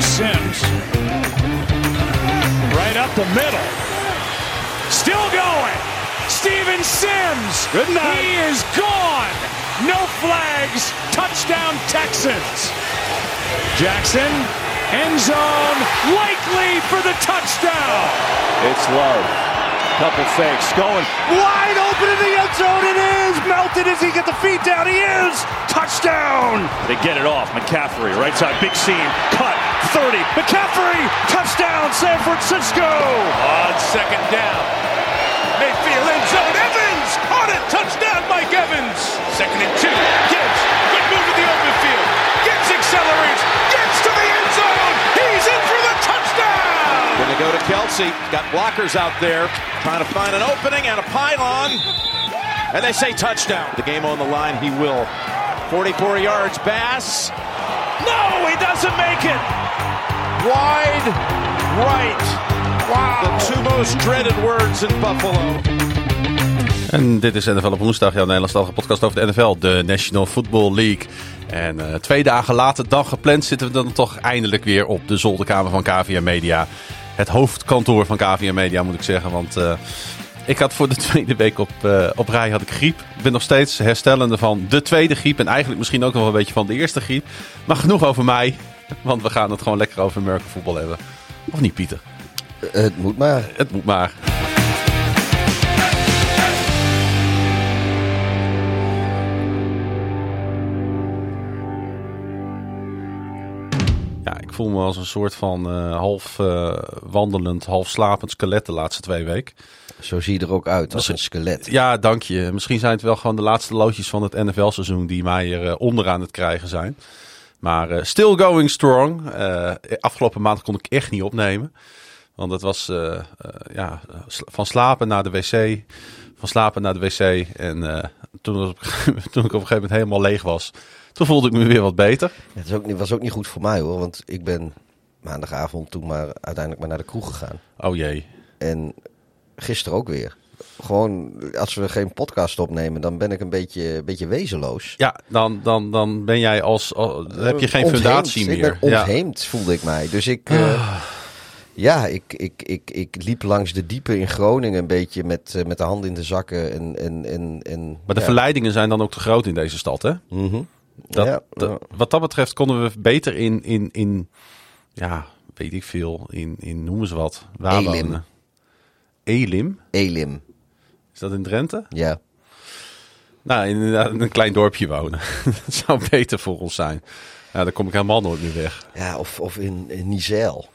Here's Sims. Right up the middle. Still going. Steven Sims. Good night. He is gone. No flags. Touchdown Texans. Jackson. End zone. Likely for the touchdown. It's Love. Couple fakes going wide open in the end zone. It is melted as he gets the feet down. He is touchdown. They get it off. McCaffrey right side, big seam, cut 30. McCaffrey touchdown, San Francisco. On second down. Mayfield end zone. Evans caught it. Touchdown, Mike Evans. Second and two. Gibbs. Good move in the open field. Gibbs accelerates. Go to Kelsey. Got blockers out there trying to find an opening and a pylon. And they say touchdown. The game on the line. He will. 44 yards. Bass. No, he doesn't make it. Wide right. Wow. The two most dreaded words in Buffalo. En dit is NFL op woensdag, jouw Nederlandstalige podcast over de NFL, de National Football League. En uh, twee dagen later dan gepland zitten we dan toch eindelijk weer op de zolderkamer van KVM Media. Het hoofdkantoor van KVM Media moet ik zeggen, want uh, ik had voor de tweede week op, uh, op rij had ik griep. Ik ben nog steeds herstellende van de tweede griep en eigenlijk misschien ook nog een beetje van de eerste griep. Maar genoeg over mij, want we gaan het gewoon lekker over American voetbal hebben. Of niet Pieter? Het moet maar. Het moet maar. Voel me als een soort van uh, half uh, wandelend, half slapend skelet de laatste twee weken. Zo zie je er ook uit, als een skelet. Ja, dank je. Misschien zijn het wel gewoon de laatste loodjes van het NFL-seizoen die mij er uh, onderaan het krijgen zijn. Maar still going strong. afgelopen maand kon ik echt niet opnemen. Want het was ja, van slapen naar de wc, van slapen naar de wc. En toen, toen ik op een gegeven moment helemaal leeg was, toen voelde ik me weer wat beter. Het was ook, niet, was ook niet goed voor mij hoor, want ik ben maandagavond toen maar uiteindelijk maar naar de kroeg gegaan. Oh jee. En gisteren ook weer. Gewoon, als we geen podcast opnemen, dan ben ik een beetje, een beetje wezenloos. Ja, dan, dan, dan ben jij als, als dan heb je geen ontheemd. fundatie meer. Ik ben ontheemd, ja. voelde ik mij. Dus ik, uh, ja, ik, ik, ik, ik liep langs de diepe in Groningen een beetje met, uh, met de handen in de zakken. En, en, en, en, maar de ja. verleidingen zijn dan ook te groot in deze stad, hè? Mm -hmm. Dat, ja, dat, wat dat betreft konden we beter in, in, in ja, weet ik veel, in, in noemen ze wat. Waar Elim. wonen? Elim? Is dat in Drenthe? Ja. Nou, inderdaad in een klein dorpje wonen. dat zou beter voor ons zijn. Ja, dan kom ik helemaal nooit meer weg. Ja, of, of in, in Nizel.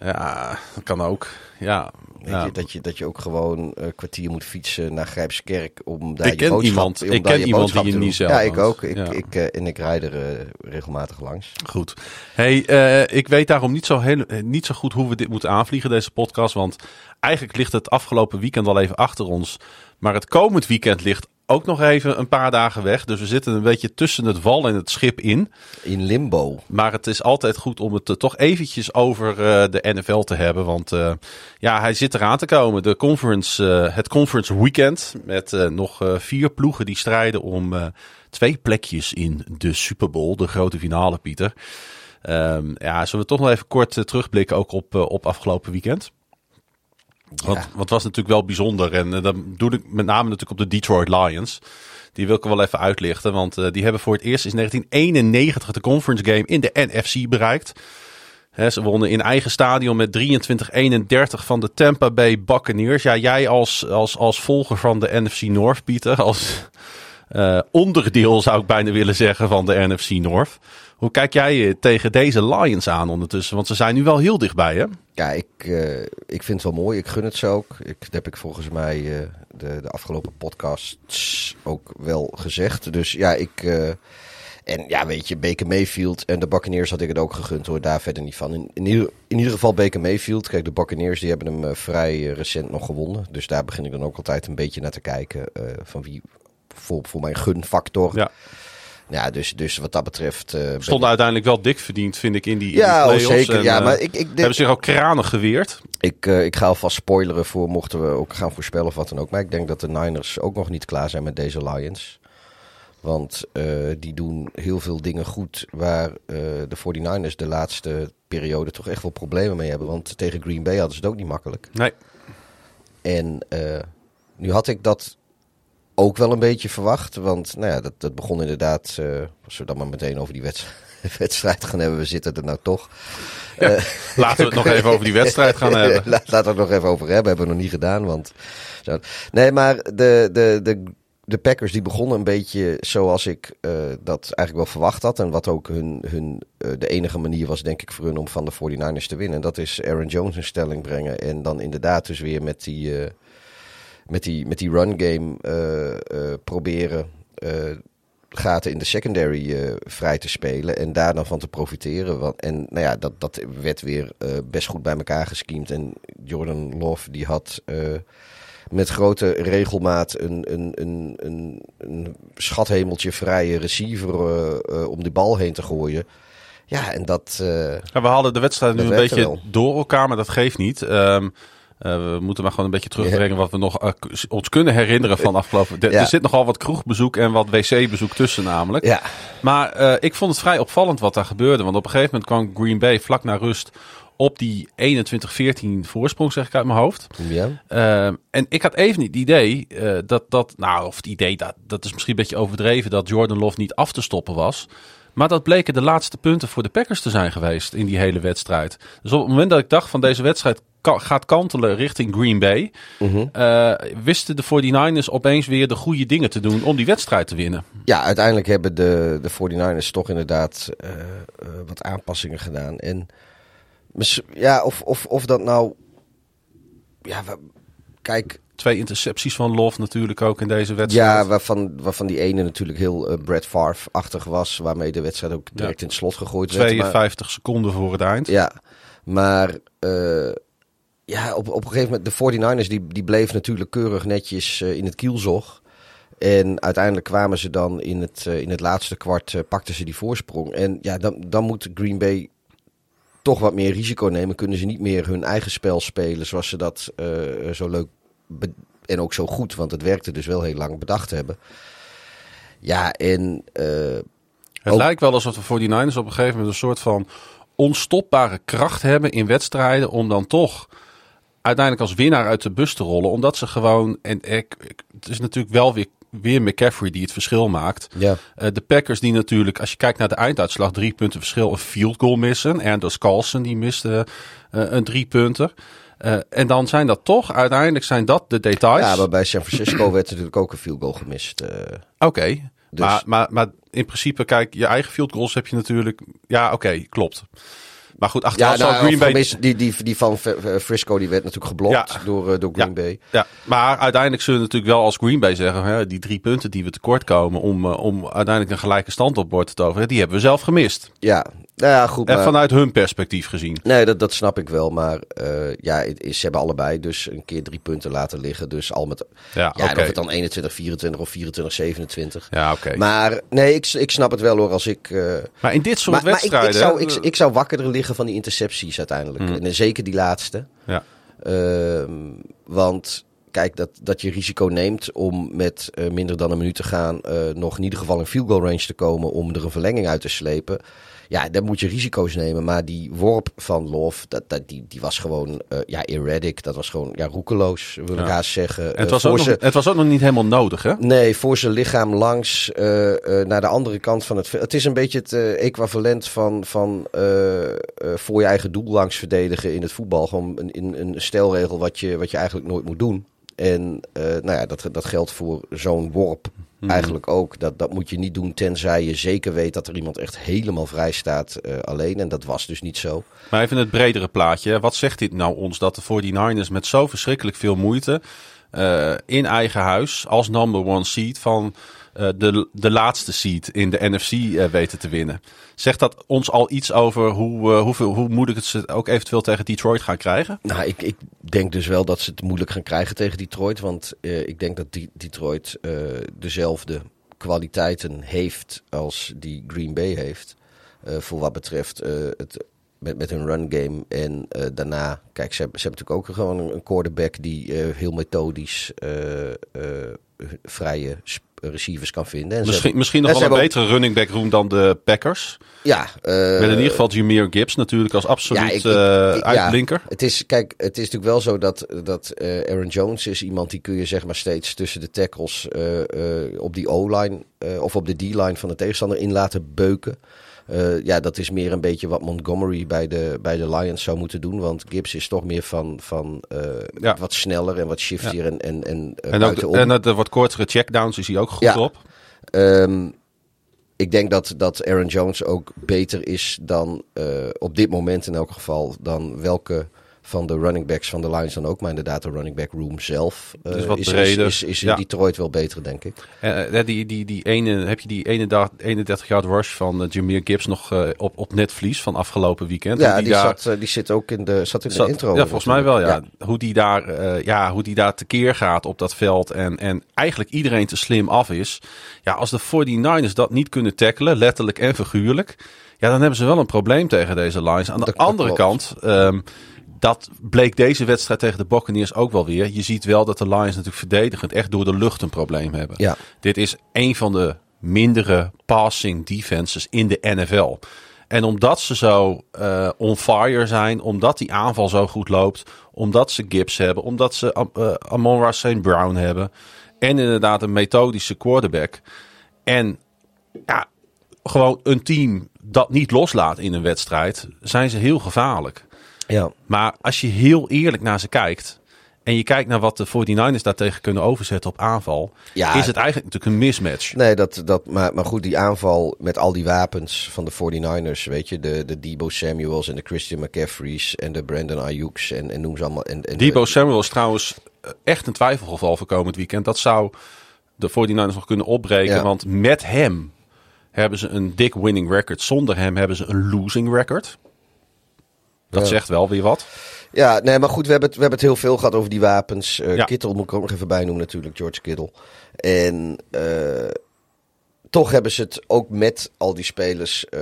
Ja, dat kan ook. Ja, Weet ja. je, dat, je, dat je ook gewoon een kwartier moet fietsen naar Grijpskerk om daar Ik je boodschap, iemand- om ik daar ken je boodschap die te. Nizel Ja, ik ook. Ik, Ja. ik, uh, en ik rijd er uh, regelmatig langs. Goed. Hey, uh, ik weet daarom niet zo, heel, niet zo goed hoe we dit moeten aanvliegen, deze podcast. Want eigenlijk ligt het afgelopen weekend al even achter ons. Maar het komend weekend ligt ook nog even een paar dagen weg. Dus we zitten een beetje tussen het wal en het schip in. In limbo. Maar het is altijd goed om het uh, toch eventjes over uh, de NFL te hebben. Want uh, ja, hij zit eraan te komen. De conference, het conference weekend. Met nog vier ploegen die strijden om twee plekjes in de Super Bowl. De grote finale, Pieter. Um, ja, zullen we toch nog even kort terugblikken ook op, op afgelopen weekend? Want het was natuurlijk wel bijzonder. En uh, dan doe ik met name natuurlijk op de Detroit Lions. Die wil ik wel even uitlichten. Want uh, die hebben voor het eerst in 1991 de conference game in de NFC bereikt. He, ze wonnen in eigen stadion met 23-31 van de Tampa Bay Buccaneers. Ja, jij als, als, als volger van de NFC North, Pieter. Als uh, onderdeel zou ik bijna willen zeggen van de NFC North. Hoe kijk jij tegen deze Lions aan ondertussen? Want ze zijn nu wel heel dichtbij, hè? Ja, ik, uh, ik vind het wel mooi. Ik gun het ze ook. Ik, dat heb ik volgens mij uh, de, de afgelopen podcasts ook wel gezegd. Dus ja, ik... Uh, en ja, weet je, Baker Mayfield en de Buccaneers had ik het ook gegund hoor. Daar verder niet van. In, in, ieder, in ieder geval Baker Mayfield. Kijk, de Buccaneers die hebben hem vrij recent nog gewonnen. Dus daar begin ik dan ook altijd een beetje naar te kijken. van wie voor, voor mijn gunfactor... Ja. Ja, dus, dus wat dat betreft... Uh, Stond ik... uiteindelijk wel dik verdiend, vind ik, in die, in ja, die zeker. En, ja, uh, maar ik, ik, hebben zich ook kranen geweerd. Ik, uh, ik ga alvast spoileren voor mochten we ook gaan voorspellen of wat dan ook. Maar ik denk dat de Niners ook nog niet klaar zijn met deze Lions. Want eh, die doen heel veel dingen goed waar eh, de 49ers de laatste periode toch echt wel problemen mee hebben. Want tegen Green Bay hadden ze het ook niet makkelijk. Nee. En eh, nu had ik dat ook wel een beetje verwacht. Want nou ja, dat, dat begon inderdaad, eh, als we dan maar meteen over die wedst- wedstrijd gaan hebben. We zitten er nou toch. Eh, Laten we het nog even over die wedstrijd gaan hebben. La- Laten we het nog even over hebben. Hebben we nog niet gedaan. Want... zo- Nee, maar de, de, de, de Packers die begonnen een beetje zoals ik eh, dat eigenlijk wel verwacht had. En wat ook hun, hun, de enige manier was, denk ik, voor hun om van de 49ers te winnen. Dat is Aaron Jones in stelling brengen. En dan inderdaad dus weer met die, met die, met die run game eh, eh, proberen eh, gaten in de secondary vrij te spelen. En daar dan van te profiteren. Want, en nou ja, dat, dat werd weer best goed bij elkaar gescheemd. En Jordan Love die had met grote regelmaat een, een, een, een, een schathemeltje vrije receiver om die bal heen te gooien. Ja, en dat... Ja, we hadden de wedstrijd nu een beetje wel. door elkaar, maar dat geeft niet. Ehm, eh, we moeten maar gewoon een beetje terugbrengen wat we nog eh, ons kunnen herinneren van afgelopen. Er- Ja. Er zit nogal wat kroegbezoek en wat wc-bezoek tussen namelijk. ja, Maar eh, ik vond het vrij opvallend wat daar gebeurde. Want op een gegeven moment kwam Green Bay vlak na rust op die 21-14 voorsprong, zeg ik uit mijn hoofd. ja. En ik had even het idee dat dat, nou, of het idee dat dat is misschien een beetje overdreven dat Jordan Love niet af te stoppen was. Maar dat bleken de laatste punten voor de Packers te zijn geweest in die hele wedstrijd. Dus op het moment dat ik dacht van deze wedstrijd ka- gaat kantelen richting Green Bay, Mhm. eh, wisten de 49ers opeens weer de goede dingen te doen om die wedstrijd te winnen. Ja, uiteindelijk hebben de, de 49ers toch inderdaad eh, eh, wat aanpassingen gedaan. En ja, of, of, of dat nou. Ja, kijk, Twee intercepties van Love natuurlijk ook in deze wedstrijd. ja waarvan, waarvan die ene natuurlijk heel Brad Favre-achtig was. Waarmee de wedstrijd ook direct in het slot gegooid werd. Maar- 52 seconden voor het eind. Ja, maar ja, op, op een gegeven moment, de 49ers die, die bleef natuurlijk keurig netjes eh, in het kielzog. En uiteindelijk kwamen ze dan in het, eh, in het laatste kwart, eh, pakten ze die voorsprong. En ja, dan, dan moet Green Bay toch wat meer risico nemen. Kunnen ze niet meer hun eigen spel spelen zoals ze dat zo leuk en ook zo goed, want het werkte dus wel heel lang bedacht hebben. Ja, en Het Ook- lijkt wel alsof de 49ers op een gegeven moment een soort van onstopbare kracht hebben in wedstrijden om dan toch uiteindelijk als winnaar uit de bus te rollen. Omdat ze gewoon, en ik, het is natuurlijk wel weer, weer McCaffrey die het verschil maakt. ja, Eh, de Packers die natuurlijk, als je kijkt naar de einduitslag, drie punten verschil, een field goal missen. Anders Carlson die miste eh, een drie punter. Eh, en dan zijn dat toch, uiteindelijk zijn dat de details. ja, maar bij San Francisco werd natuurlijk ook een field goal gemist. Oké, Dus- maar, maar, maar in principe, kijk, je eigen field goals heb je natuurlijk. Ja, oké, klopt. Maar goed, achteraf Ja, nou, Green Bay. die, die, die van Frisco die werd natuurlijk geblokt Ja. door, eh, door Green Ja. Bay. Ja, maar uiteindelijk zullen we natuurlijk wel als Green Bay zeggen: hè, die drie punten die we tekort komen om, eh, om uiteindelijk een gelijke stand op bord te toveren, die hebben we zelf gemist. Ja, nou ja, goed. En Maar, vanuit hun perspectief gezien. Nee, dat, dat snap ik wel. Maar eh, ja, het is, ze hebben allebei dus een keer drie punten laten liggen. Dus al met. Ja, Ja, en of het dan 21, 24 of 24, 27. Ja, oké. Maar nee, ik, ik snap het wel hoor. Als ik. eh, Maar in dit soort maar, maar ik, wedstrijden. ik, zou, ik, ik zou wakkerder liggen van die intercepties uiteindelijk. En eh, zeker die laatste. ja. Ehm, want kijk, dat, dat je risico neemt om met eh, minder dan een minuut te gaan... nog in ieder geval in field goal range te komen om er een verlenging uit te slepen. Ja, dan moet je risico's nemen. Maar die worp van Love, dat, dat, die, die was gewoon eh, ja, erratic. Dat was gewoon ja, roekeloos, wil ik Ja. haast zeggen. En het, Eh, was ook nog, ze- het was ook nog niet helemaal nodig, hè? Nee, voor zijn lichaam langs eh, naar de andere kant van het. Het is een beetje het equivalent van, van voor je eigen doel langs verdedigen in het voetbal. Gewoon een, een, een stelregel wat je, wat je eigenlijk nooit moet doen. En nou ja, dat, dat geldt voor zo'n worp eigenlijk ook. Dat, dat moet je niet doen tenzij je zeker weet dat er iemand echt helemaal vrij staat eh, alleen. En dat was dus niet zo. Maar even het bredere plaatje. Wat zegt dit nou ons dat de 49ers met zo verschrikkelijk veel moeite eh, in eigen huis als number one seed van eh, de, de laatste seed in de NFC eh, weten te winnen? Zegt dat ons al iets over hoe, eh, hoeveel, hoe moeilijk het ze ook eventueel tegen Detroit gaan krijgen? Nou, ik, ik denk dus wel dat ze het moeilijk gaan krijgen tegen Detroit. Want ik denk dat die, Detroit dezelfde kwaliteiten heeft als die Green Bay heeft. Voor wat betreft het, met, met hun run game. En daarna, kijk, ze hebben, ze hebben natuurlijk ook gewoon een, quarterback die heel methodisch vrije sp- receivers kan vinden. En Misschien, hebben- misschien en nog wel een betere running back room dan de Packers. Ja, eh, Met in ieder geval Jameer Gibbs natuurlijk als absoluut Ja, eh, uitblinker. Het is, kijk, het is natuurlijk wel zo dat, dat eh, Aaron Jones is iemand die kun je zeg maar steeds tussen de tackles eh, eh, op die O-line eh, of op de D-line van de tegenstander in laten beuken. Eh, ja, dat is meer een beetje wat Montgomery bij de, bij de Lions zou moeten doen. Want Gibbs is toch meer van, van eh, Ja. wat sneller en wat shiftier en, en, en, eh, En, ook, en de wat kortere checkdowns is hij ook goed Ja. op. Ehm, ik denk dat, dat Aaron Jones ook beter is dan, op dit moment in elk geval, dan welke van de running backs van de Lions dan ook. Maar inderdaad, de running back room zelf eh, Dus wat is, is, is, is in Ja. Detroit wel beter, denk ik. Eh, die, die, die ene, heb je die 31 yard rush van uh, Jameer Gibbs nog op, op netvlies van afgelopen weekend? Ja, die, daar- zat, die zit ook in de, zat in de intro. Ja, volgens mij wel, ja. Hoe, die daar, ja hoe die daar tekeer gaat op dat veld en, en eigenlijk iedereen te slim af is. Ja, als de 49ers dat niet kunnen tackelen, letterlijk en figuurlijk, ja, dan hebben ze wel een probleem tegen deze Lions. Aan de Dat- andere klopt. kant, ehm, dat bleek deze wedstrijd tegen de Buccaneers ook wel weer. Je ziet wel dat de Lions natuurlijk verdedigend echt door de lucht een probleem hebben. Ja. Dit is een van de mindere passing defenses in de NFL. En omdat ze zo eh, on fire zijn, omdat die aanval zo goed loopt, omdat ze Gibbs hebben, omdat ze Am- eh, Amon-Ra St. Brown hebben en inderdaad een methodische quarterback. En ja, gewoon een team dat niet loslaat in een wedstrijd, zijn ze heel gevaarlijk. Ja. Maar als je heel eerlijk naar ze kijkt. En je kijkt naar wat de 49ers daartegen kunnen overzetten op aanval. Ja. is het eigenlijk natuurlijk een mismatch. Nee, dat, dat, maar, maar goed, die aanval met al die wapens van de 49ers, weet je, de, de Debo Samuels en de Christian McCaffrey's en de Brandon Ayuk's en, en noem ze allemaal. En, en Debo Samuel is trouwens eh, echt een twijfelgeval voor komend weekend. Dat zou de 49ers nog kunnen opbreken. Ja. Want met hem hebben ze een dik winning record. Zonder hem hebben ze een losing record. Dat Ja. zegt wel weer wat. Ja, nee, maar goed, we hebben het, we hebben het heel veel gehad over die wapens. Eh Ja. Kittel moet ik ook nog even bij noemen natuurlijk, George Kittle. En eh, toch hebben ze het ook met al die spelers eh,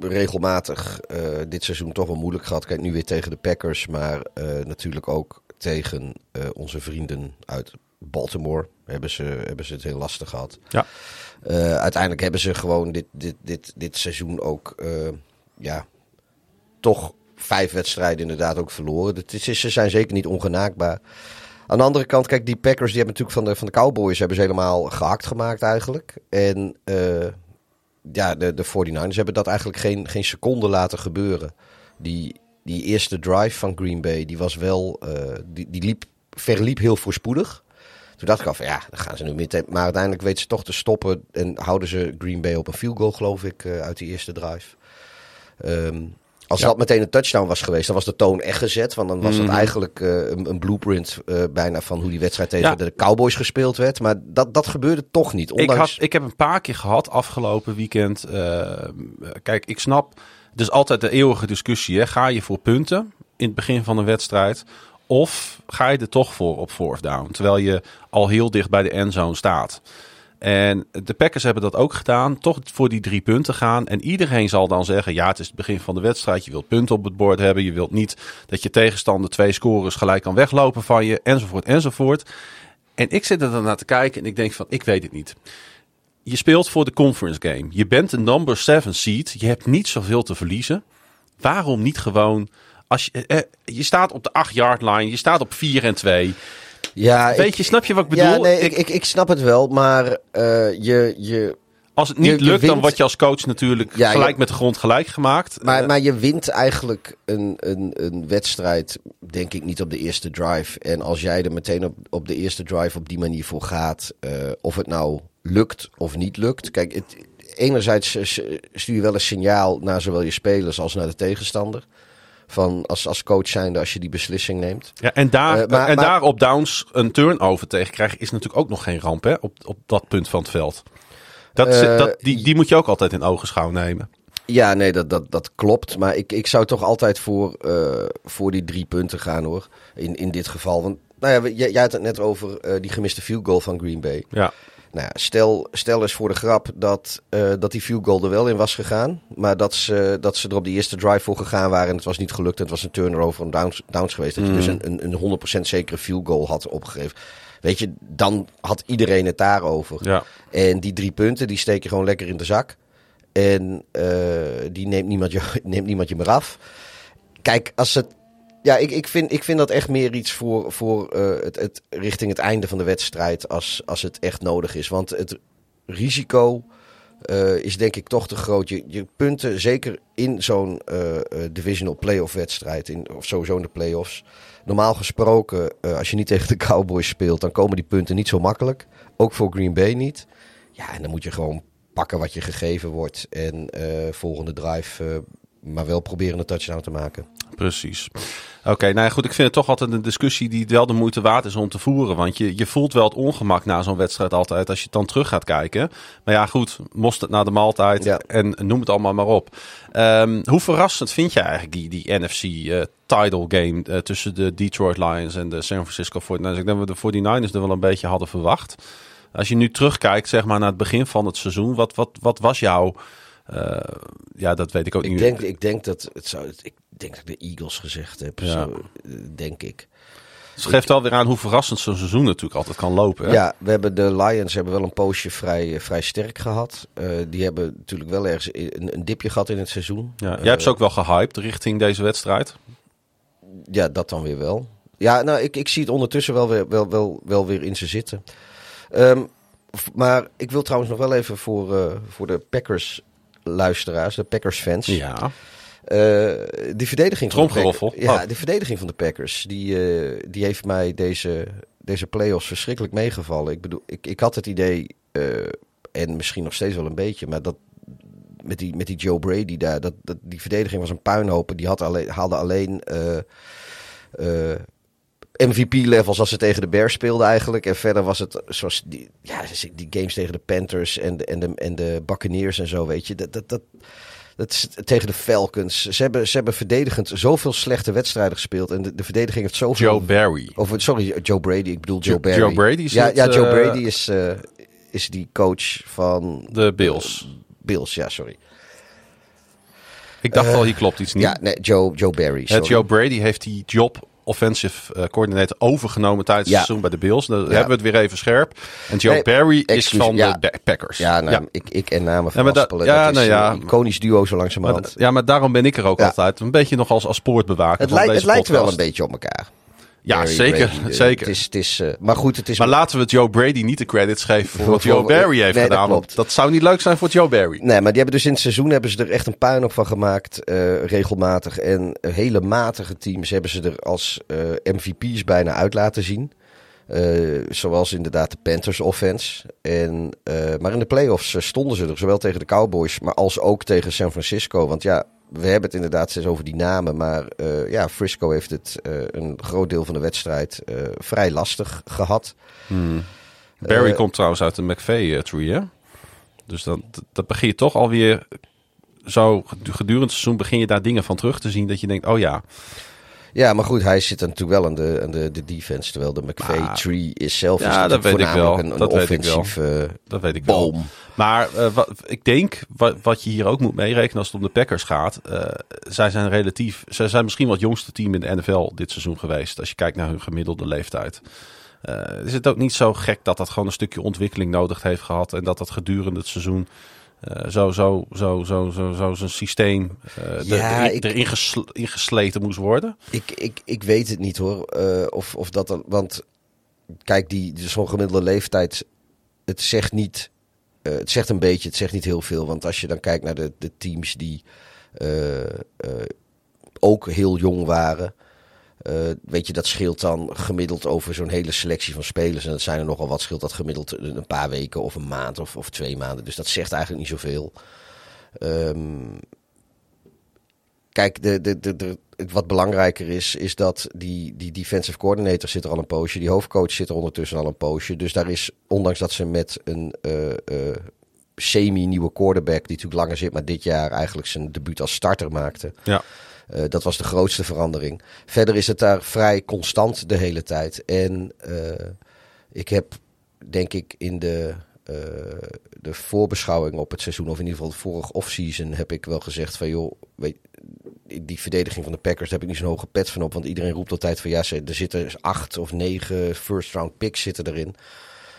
regelmatig eh, dit seizoen toch wel moeilijk gehad. Kijk, nu weer tegen de Packers, maar eh, natuurlijk ook tegen eh, onze vrienden uit Baltimore hebben ze, hebben ze het heel lastig gehad. Ja. Eh, uiteindelijk hebben ze gewoon dit, dit, dit, dit seizoen ook, eh, ja, toch vijf wedstrijden inderdaad ook verloren. Is, ze zijn zeker niet ongenaakbaar. Aan de andere kant, kijk, die Packers die hebben natuurlijk van de, van de Cowboys hebben ze helemaal gehakt gemaakt eigenlijk. En eh, ja, de, de 49ers hebben dat eigenlijk geen, geen seconde laten gebeuren. Die, die eerste drive van Green Bay, die was wel, eh, die, die liep, verliep heel voorspoedig. Toen dacht ik al van ja, dan gaan ze nu meteen. Maar uiteindelijk weten ze toch te stoppen en houden ze Green Bay op een field goal, geloof ik, eh, uit die eerste drive. Ehm, als Ja. dat meteen een touchdown was geweest, dan was de toon echt gezet. Want dan was Mhm. het eigenlijk eh, een, een blueprint eh, bijna van hoe die wedstrijd tegen Ja. de Cowboys gespeeld werd. Maar dat, dat gebeurde toch niet. Ik, had, ik heb een paar keer gehad afgelopen weekend. eh, kijk, ik snap. Het is altijd de eeuwige discussie. Hè. Ga je voor punten in het begin van een wedstrijd? Of ga je er toch voor op fourth down? Terwijl je al heel dicht bij de endzone staat. En de Packers hebben dat ook gedaan. Toch voor die drie punten gaan. En iedereen zal dan zeggen: ja, het is het begin van de wedstrijd. Je wilt punten op het bord hebben. Je wilt niet dat je tegenstander twee scores gelijk kan weglopen van je. Enzovoort, enzovoort. En ik zit er dan naar te kijken en ik denk van, ik weet het niet. Je speelt voor de conference game. Je bent een number 7 seed. Je hebt niet zoveel te verliezen. Waarom niet gewoon... Als je, eh, je staat op de 8 yard line. Je staat op 4 en 2. Ja, Weet je, snap je wat ik bedoel? Ja, nee, ik, Ik- ik, snap het wel, maar eh, je, je, als het niet je- je lukt, dan word je als coach natuurlijk Ja, gelijk je- met de grond gelijk gemaakt. Maar, Eh, maar je wint eigenlijk een, een, een wedstrijd, denk ik, niet op de eerste drive. En als jij er meteen op, op de eerste drive op die manier voor gaat, eh, of het nou lukt of niet lukt. Kijk, het, enerzijds stuur je wel een signaal naar zowel je spelers als naar de tegenstander. Van als, als coach zijnde als je die beslissing neemt. ja, en daar, eh, maar- en maar- daar op downs een turnover tegen krijgen is natuurlijk ook nog geen ramp hè, op, op dat punt van het veld. Dat, Eh, dat, die, die moet je ook altijd in ogenschouw nemen. Ja, nee, dat, dat, dat klopt. Maar ik, ik zou toch altijd voor, eh, voor die drie punten gaan hoor. In, in dit geval. Want nou ja, jij, jij had het net over die gemiste field goal van Green Bay. Ja. Nou ja, stel, stel eens voor de grap dat, eh, dat die field goal er wel in was gegaan. Maar dat ze, dat ze er op die eerste drive voor gegaan waren en het was niet gelukt. En het was een turnover en downs, downs geweest. Dat je dus een, een, een 100% zekere field goal had opgegeven. Weet je, dan had iedereen het daarover. Ja. En die drie punten, die steek je gewoon lekker in de zak. En eh, die neemt niemand, je, neemt niemand je meer af. Kijk, als het. Ja, ik, ik, vind, ik vind dat echt meer iets voor, voor eh, het, het, richting het einde van de wedstrijd. Als, als het echt nodig is. Want het risico eh, is denk ik toch te groot. Je, je punten, zeker in zo'n eh, divisional playoff wedstrijd. In, of sowieso in de playoffs. Normaal gesproken, als je niet tegen de Cowboys speelt, dan komen die punten niet zo makkelijk. Ook voor Green Bay niet. Ja, en dan moet je gewoon pakken wat je gegeven wordt. En volgende drive, maar wel proberen een touchdown te maken. Precies. Oké, nou ja, goed. Ik vind het toch altijd een discussie die wel de moeite waard is om te voeren. Want je, je voelt wel het ongemak na zo'n wedstrijd altijd als je dan terug gaat kijken. Maar ja, goed. Mosterd na de maaltijd Ja. en noem het allemaal maar op. Ehm, hoe verrassend vind je eigenlijk die, die NFC eh, title game eh, tussen de Detroit Lions en de San Francisco 49ers? Ik denk dat we de 49ers er wel een beetje hadden verwacht. Als je nu terugkijkt, zeg maar, naar het begin van het seizoen. Wat, wat, wat was jouw... eh, ja, dat weet ik ook Ik niet. denk, ik denk dat het zou. Ik denk dat ik de Eagles gezegd heb. Ja. Zo, eh, denk ik. Het geeft wel weer aan hoe verrassend zo'n seizoen natuurlijk altijd kan lopen. Hè? Ja, we hebben de Lions hebben wel een poosje vrij, eh, vrij sterk gehad. Eh, die hebben natuurlijk wel ergens een, een dipje gehad in het seizoen. Ja, jij hebt ze ook wel gehyped richting deze wedstrijd. Ja, dat dan weer wel. Ja, nou, ik, ik zie het ondertussen wel weer, wel, wel, wel weer in ze zitten. Ehm, maar ik wil trouwens nog wel even voor, voor de Packers luisteraars, de Packers fans. Ja. Eh, die verdediging van de. Packers, ja, Oh. de verdediging van de Packers, die, eh, die heeft mij deze, deze playoffs verschrikkelijk meegevallen. Ik bedoel, ik, ik had het idee, eh, en misschien nog steeds wel een beetje, maar dat met die, met die Joe Brady daar, dat, dat, die verdediging was een puinhoop. Die had alleen, haalde alleen MVP-levels als ze tegen de Bears speelden eigenlijk. En verder was het zoals die, ja, die games tegen de Panthers en de, en de, en de Buccaneers en zo, weet je. Dat, dat, dat, dat is tegen de Falcons. Ze hebben, ze hebben verdedigend zoveel slechte wedstrijden gespeeld. En de, de verdediging heeft zoveel... Joe Barry. Of, sorry, Joe Brady. Ik bedoel Joe Jo- Barry. Joe Brady ja, ja, Joe eh, Brady is, eh, is die coach van... De Bills. Bills, ja, sorry. Ik dacht al, hier klopt iets niet. Ja, nee, Joe, Joe Barry. Het sorry. Joe Brady heeft die job offensive eh, coördinator overgenomen tijdens het seizoen bij de Bills. Dan hebben we het weer even scherp. En Joe Nee, Barry is van de Packers. Ja, nou, ja. Ik, ik en namen van Aspelen, ja, dat is nou ja. een iconisch duo zo Maar, langzamerhand. ja, maar daarom ben ik er ook altijd. Een beetje nog als, als poortbewaker het lijkt, deze het lijkt wel een beetje op elkaar. Ja, Barry, zeker. Brady, eh, zeker. Het is, het is, eh, maar goed, het is... Maar laten we het Joe Brady niet de credits geven voor Voor- wat Joe Barry heeft nee, dat gedaan. klopt. dat zou niet leuk zijn voor Joe Barry. Nee, maar die hebben dus in het seizoen hebben ze er echt een puin op van gemaakt, eh, regelmatig. En hele matige teams hebben ze er als eh, MVP's bijna uit laten zien. Zoals inderdaad de Panthers offense. En, maar in de playoffs stonden ze er, zowel tegen de Cowboys, maar als ook tegen San Francisco. Want ja, we hebben het inderdaad steeds over die namen. Maar eh, ja, Frisco heeft het eh, een groot deel van de wedstrijd eh, vrij lastig gehad. Barry Eh, komt trouwens uit de McVeigh-tree, hè? Dus dan, dat, dat begin je toch alweer... Zo gedurende het seizoen begin je daar dingen van terug te zien... dat je denkt, oh ja, Ja, maar goed, hij zit natuurlijk wel aan de, aan de, de defense. Terwijl de McVay Maar- tree is zelf Ja, is dat weet ik wel. een, Dat een weet ik wel. offensief dat weet ik wel. boom. Maar eh, wat, ik denk, wat, wat je hier ook moet meerekenen als het om de Packers gaat... eh, zij zijn relatief... Zij zijn misschien wel het jongste team in de NFL dit seizoen geweest... als je kijkt naar hun gemiddelde leeftijd. Eh, is het ook niet zo gek dat dat gewoon een stukje ontwikkeling nodig heeft gehad... en dat dat gedurende het seizoen... eh, zo, zo, zo, zo, zo, zo zijn systeem eh Ja, er, ik- erin gesl- ingesleten moest worden. Ik, ik, ik weet het niet hoor. eh, of, of dat dan, want kijk, die, die zo'n gemiddelde leeftijd, het zegt niet, het zegt een beetje, het zegt niet heel veel. Want als je dan kijkt naar de, de teams die ook heel jong waren, weet je, dat scheelt dan gemiddeld over zo'n hele selectie van spelers. En dat zijn er nogal wat, scheelt dat gemiddeld een paar weken of een maand of, of twee maanden. Dus dat zegt eigenlijk niet zoveel. Ehm Kijk, de, de, de, wat belangrijker is, is dat die, die defensive coordinator zit er al een poosje. Die hoofdcoach zit er ondertussen al een poosje. Dus daar is, ondanks dat ze met een eh, eh, semi-nieuwe quarterback, die natuurlijk langer zit, maar dit jaar eigenlijk zijn debuut als starter maakte. Ja. Eh, dat was de grootste verandering. Verder is het daar vrij constant de hele tijd. En eh, ik heb, denk ik, in de de voorbeschouwing op het seizoen, of in ieder geval de vorige offseason, heb ik wel gezegd van joh, weet, die verdediging van de Packers, daar heb ik niet zo'n hoge pet van op. Want iedereen roept altijd van ja, er zitten acht of negen first round picks zitten erin.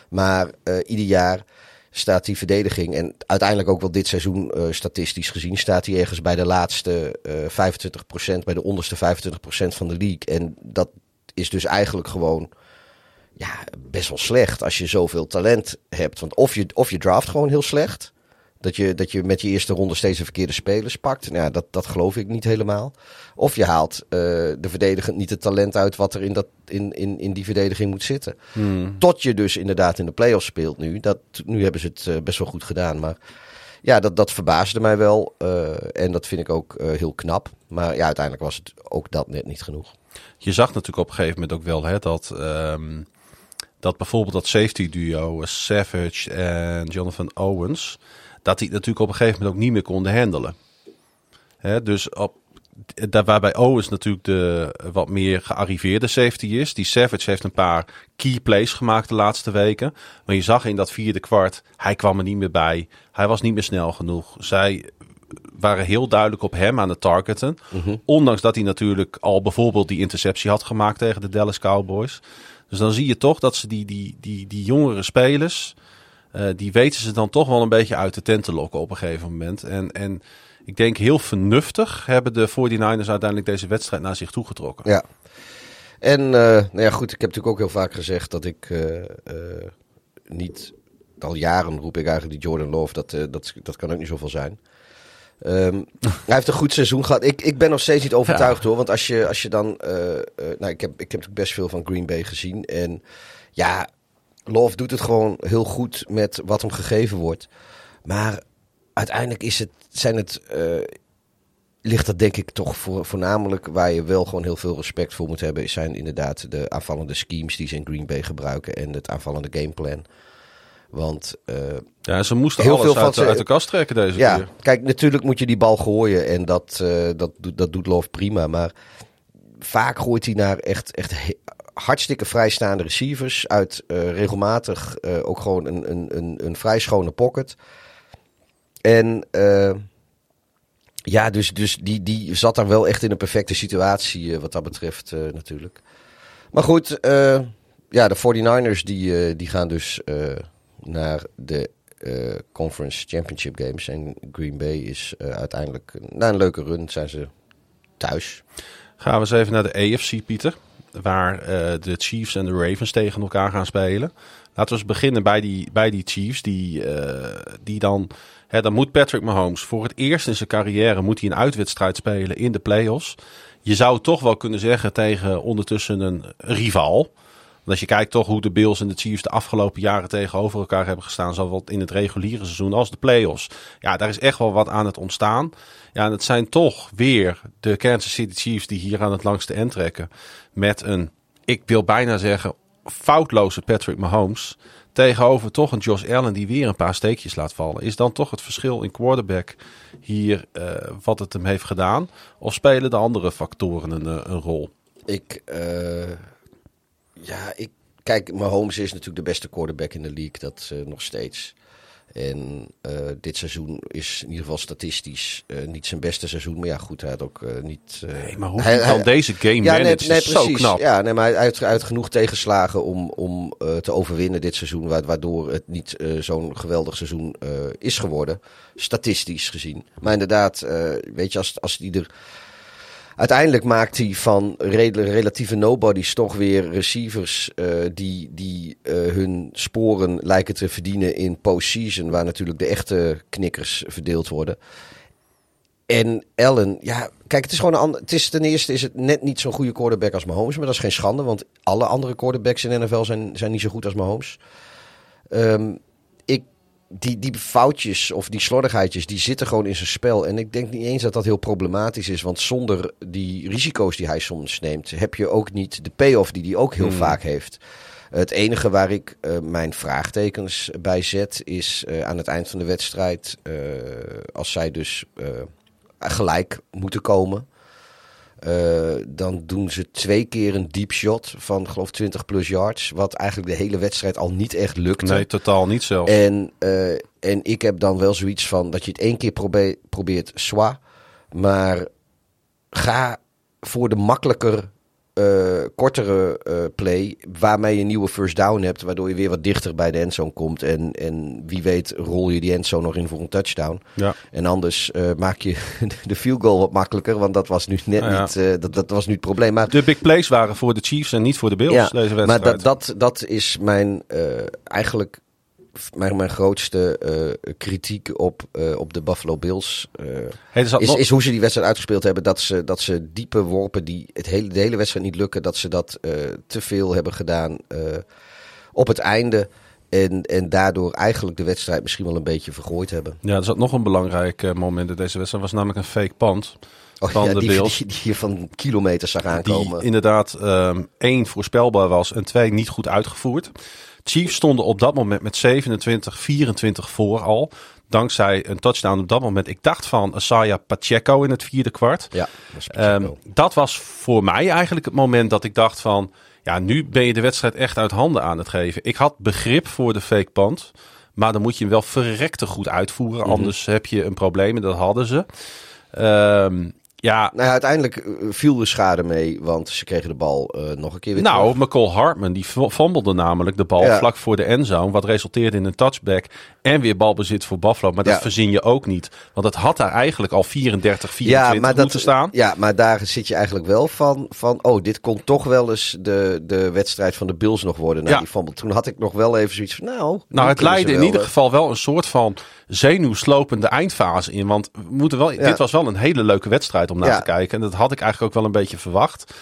Maar ieder jaar staat die verdediging, en uiteindelijk ook wel dit seizoen uh, statistisch gezien, staat hij ergens bij de laatste uh, 25%, bij de onderste 25% van de league. En dat is dus eigenlijk gewoon ja, best wel slecht als je zoveel talent hebt. Want of je, of je draft gewoon heel slecht. Dat je, dat je met je eerste ronde steeds de verkeerde spelers pakt. Nou, ja, dat, dat geloof ik niet helemaal. Of je haalt uh, de verdedigend niet het talent uit wat er in, dat, in, in, in die verdediging moet zitten. Hmm. Tot je dus inderdaad in de playoffs speelt nu. Dat, nu hebben ze het uh, best wel goed gedaan. Maar ja, dat, dat verbaasde mij wel. Uh, en dat vind ik ook heel knap. Maar ja, uiteindelijk was het ook dat net niet genoeg. Je zag natuurlijk op een gegeven moment ook wel hè, dat... Um, dat bijvoorbeeld dat safety duo Savage en Jonathan Owens dat hij natuurlijk op een gegeven moment ook niet meer konden handelen. Hè, dus op, daar, waarbij Owens natuurlijk de wat meer gearriveerde safety is. Die Savage heeft een paar key plays gemaakt de laatste weken. Maar je zag in dat vierde kwart, hij kwam er niet meer bij. Hij was niet meer snel genoeg. Zij waren heel duidelijk op hem aan het targeten. Mhm. Ondanks dat hij natuurlijk al bijvoorbeeld die interceptie had gemaakt tegen de Dallas Cowboys. Dus dan zie je toch dat ze die, die, die, die jongere spelers uh, die weten ze dan toch wel een beetje uit de tent te lokken op een gegeven moment. En, en ik denk heel vernuftig hebben de 49ers uiteindelijk deze wedstrijd naar zich toegetrokken. Ja. En uh, nou ja, goed, ik heb natuurlijk ook heel vaak gezegd dat ik uh, niet, al jaren roep ik eigenlijk die Jordan Love, dat, dat, dat kan ook niet zoveel zijn. Um, hij heeft een goed seizoen gehad. Ik, ik ben nog steeds niet overtuigd hoor. Want als je, als je dan. Nou, ik heb, ik heb best veel van Green Bay gezien. En ja, Love doet het gewoon heel goed met wat hem gegeven wordt. Maar uiteindelijk is het, zijn het, uh, ligt dat denk ik toch voor, voornamelijk waar je wel gewoon heel veel respect voor moet hebben. Zijn inderdaad de aanvallende schemes die ze in Green Bay gebruiken en het aanvallende gameplan. Want uh, ja, ze moesten heel veel uit, uit, de kast trekken deze ja, keer. Kijk, natuurlijk moet je die bal gooien en dat, uh, dat, dat doet Love prima. Maar vaak gooit hij naar echt, echt hartstikke vrijstaande receivers. Uit uh, regelmatig uh, ook gewoon een, een, een, een vrij schone pocket. En uh, ja, dus, dus die, die zat daar wel echt in een perfecte situatie wat dat betreft natuurlijk. Maar goed, ja, de 49ers die, die gaan dus naar de Conference Championship Games. En Green Bay is uiteindelijk, na een leuke run, zijn ze thuis. Gaan we eens even naar de AFC, Pieter waar uh, de Chiefs en de Ravens tegen elkaar gaan spelen. Laten we eens beginnen bij die, bij die Chiefs. Die, uh, die dan, hè, dan moet Patrick Mahomes voor het eerst in zijn carrière moet hij een uitwedstrijd spelen in de playoffs. Je zou toch wel kunnen zeggen tegen ondertussen een rivaal. Als je kijkt toch hoe de Bills en de Chiefs de afgelopen jaren tegenover elkaar hebben gestaan, zowel in het reguliere seizoen als de playoffs. Ja, daar is echt wel wat aan het ontstaan. Ja, en het zijn toch weer de Kansas City Chiefs die hier aan het langste end trekken. Met een, ik wil bijna zeggen, foutloze Patrick Mahomes. Tegenover toch een Josh Allen die weer een paar steekjes laat vallen. Is dan toch het verschil in quarterback hier uh, wat het hem heeft gedaan? Of spelen de andere factoren een, eh, een rol? Ik, uh, ja, ik, kijk, Mahomes is natuurlijk de beste quarterback in de league. Dat uh, nog steeds. En uh, dit seizoen is in ieder geval statistisch uh, niet zijn beste seizoen. Maar ja, goed, hij had ook uh, niet... nee, maar hoe hij, kan deze game ja, is zo knap. Ja, nee, maar hij heeft, hij heeft genoeg tegenslagen om, om te overwinnen dit seizoen. Waardoor het niet zo'n geweldig seizoen is geworden. Statistisch gezien. Maar inderdaad, weet je, als, als die er uiteindelijk maakt hij van relatieve nobodies toch weer receivers uh, die, die uh, hun sporen lijken te verdienen in postseason, waar natuurlijk de echte knikkers verdeeld worden. En Allen, ja, kijk, het is gewoon een ander, het is ten eerste is het net niet zo'n goede quarterback als Mahomes, maar dat is geen schande, want alle andere quarterbacks in de NFL zijn, zijn niet zo goed als Mahomes. Um, die, die foutjes of die slordigheidjes, die zitten gewoon in zijn spel. En ik denk niet eens dat dat heel problematisch is. Want zonder die risico's die hij soms neemt, heb je ook niet de payoff die hij ook heel hmm. vaak heeft. Het enige waar ik uh, mijn vraagtekens bij zet, is uh, aan het eind van de wedstrijd, uh, als zij dus gelijk moeten komen. Eh, dan doen ze twee keer een deep shot van geloof 20 plus yards. Wat eigenlijk de hele wedstrijd al niet echt lukte. Nee, totaal niet zelfs. En, eh, en ik heb dan wel zoiets van dat je het één keer probe- probeert, zwa. Maar ga voor de makkelijker, eh, kortere eh, play. Waarmee je een nieuwe first down hebt. Waardoor je weer wat dichter bij de endzone komt. En, en wie weet rol je die endzone nog in voor een touchdown. Ja. En anders eh, maak je de field goal wat makkelijker. Want dat was nu net Nou ja. niet, dat, dat was nu het probleem. Maar De big plays waren voor de Chiefs en niet voor de Bills deze wedstrijd. maar dat, dat, dat is mijn eigenlijk mijn, grootste eh, kritiek op, eh, op de Buffalo Bills. eh, Hey, is, hoe ze die wedstrijd uitgespeeld hebben. Dat ze, dat ze diepe worpen die het hele, de hele wedstrijd niet lukken. Dat ze dat te veel hebben gedaan op het einde. En, en daardoor eigenlijk de wedstrijd misschien wel een beetje vergooid hebben. Ja, er zat nog een belangrijk moment in deze wedstrijd. was namelijk een fake punt. Oh, Van ja, de die, Bills. Die, die van kilometers zag Die aankomen. inderdaad ehm, één voorspelbaar was en twee niet goed uitgevoerd. Chiefs stonden op dat moment met 27, 24 voor al. Dankzij een touchdown op dat moment. Ik dacht van Asaya Pacheco in het vierde kwart. Ja, dat Ehm, dat was voor mij eigenlijk het moment dat ik dacht van... Ja, nu ben je de wedstrijd echt uit handen aan het geven. Ik had begrip voor de fake punt. Maar dan moet je hem wel verrekte goed uitvoeren. Mhm. Anders heb je een probleem en dat hadden ze. Ehm, ja, Nou ja, uiteindelijk eh, viel de schade mee, want ze kregen de bal eh, nog een keer weer nou. McCall Hartman die f- fumblede namelijk de bal Ja. vlak voor de endzone. Wat resulteerde in een touchback en weer balbezit voor Buffalo. Maar dat Ja. verzin je ook niet. Want het had daar eigenlijk al 34, 24 moeten staan. Ja, maar daar zit je eigenlijk wel van, van oh, dit kon toch wel eens de, de wedstrijd van de Bills nog worden. Na Ja. die fumble. Toen had ik nog wel even zoiets van, nou... Nou, het leidde in ieder eh, geval wel een soort van zenuwslopende eindfase in. Want we moeten wel, Ja. dit was wel een hele leuke wedstrijd om naar Ja. te kijken. En dat had ik eigenlijk ook wel een beetje verwacht.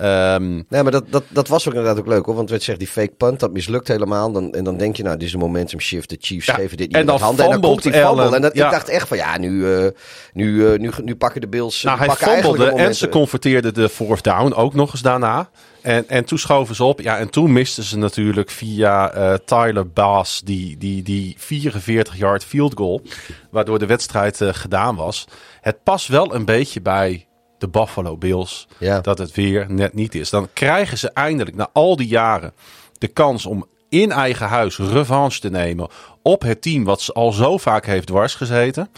Ehm, Nee, maar dat, dat, dat was ook inderdaad ook leuk hoor. Want werd zegt die fake punt, dat mislukt helemaal. Dan, en dan denk je, nou, dit is een momentum shift. De Chiefs Ja, geven dit met dan handen. En dan komt die fumble. En dat, Ja. ik dacht echt van, ja, nu, eh, nu, eh, nu, nu pakken de Bills... nou, hij fumblede en ze converteerden de fourth down ook nog eens daarna. En, en toen schoven ze op. Ja, en toen misten ze natuurlijk via eh, Tyler Bass die, die, die 44-yard field goal. Waardoor de wedstrijd gedaan was. Het past wel een beetje bij de Buffalo Bills. Ja. Dat het weer net niet is. Dan krijgen ze eindelijk na al die jaren de kans om in eigen huis revanche te nemen op het team wat ze al zo vaak heeft dwars gezeten.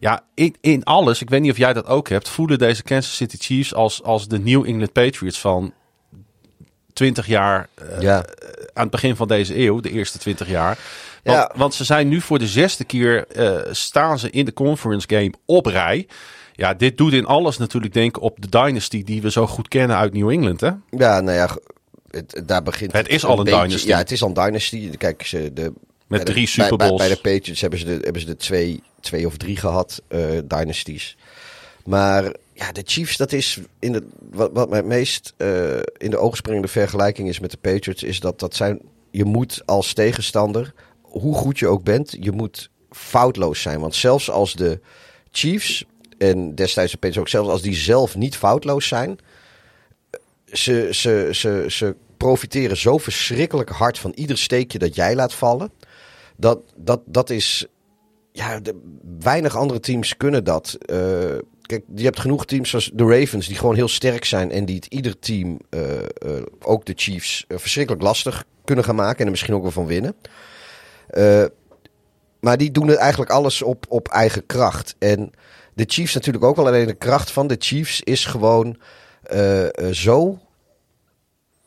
Ja, in, in alles, ik weet niet of jij dat ook hebt, voelen deze Kansas City Chiefs als, als de New England Patriots van 20 jaar eh, Ja. aan het begin van deze eeuw, de eerste 20 jaar. Want, Ja. want ze zijn nu voor de zesde keer eh, staan ze in de conference game op rij. Ja, dit doet in alles natuurlijk denken op de dynasty die we zo goed kennen uit New England. Hè? Ja, nou ja, het, daar begint Het is al een beetje- dynasty. Ja, het is al een dynasty. Kijk, ze, de, de- drie Super bij, Bowls. Bij, de Patriots hebben ze de, hebben ze de twee, twee of drie gehad, eh dynasties. Maar ja, de Chiefs, dat is in de, wat, wat mij het meest eh, in de ogen springende vergelijking is met de Patriots, is dat dat zijn, je moet als tegenstander, hoe goed je ook bent, je moet foutloos zijn. Want zelfs als de Chiefs en destijds de ook, zelfs als die zelf niet foutloos zijn, ze, ze, ze, ze profiteren zo verschrikkelijk hard van ieder steekje dat jij laat vallen. Dat, dat, dat is. Ja, de, weinig andere teams kunnen dat. Eh, kijk, je hebt genoeg teams zoals de Ravens, die gewoon heel sterk zijn. En die het ieder team, eh, eh, ook de Chiefs, verschrikkelijk lastig kunnen gaan maken. En er misschien ook wel van winnen. Maar die doen het eigenlijk alles op, op eigen kracht. En de Chiefs natuurlijk ook wel. Alleen de kracht van de Chiefs is gewoon eh, eh, zo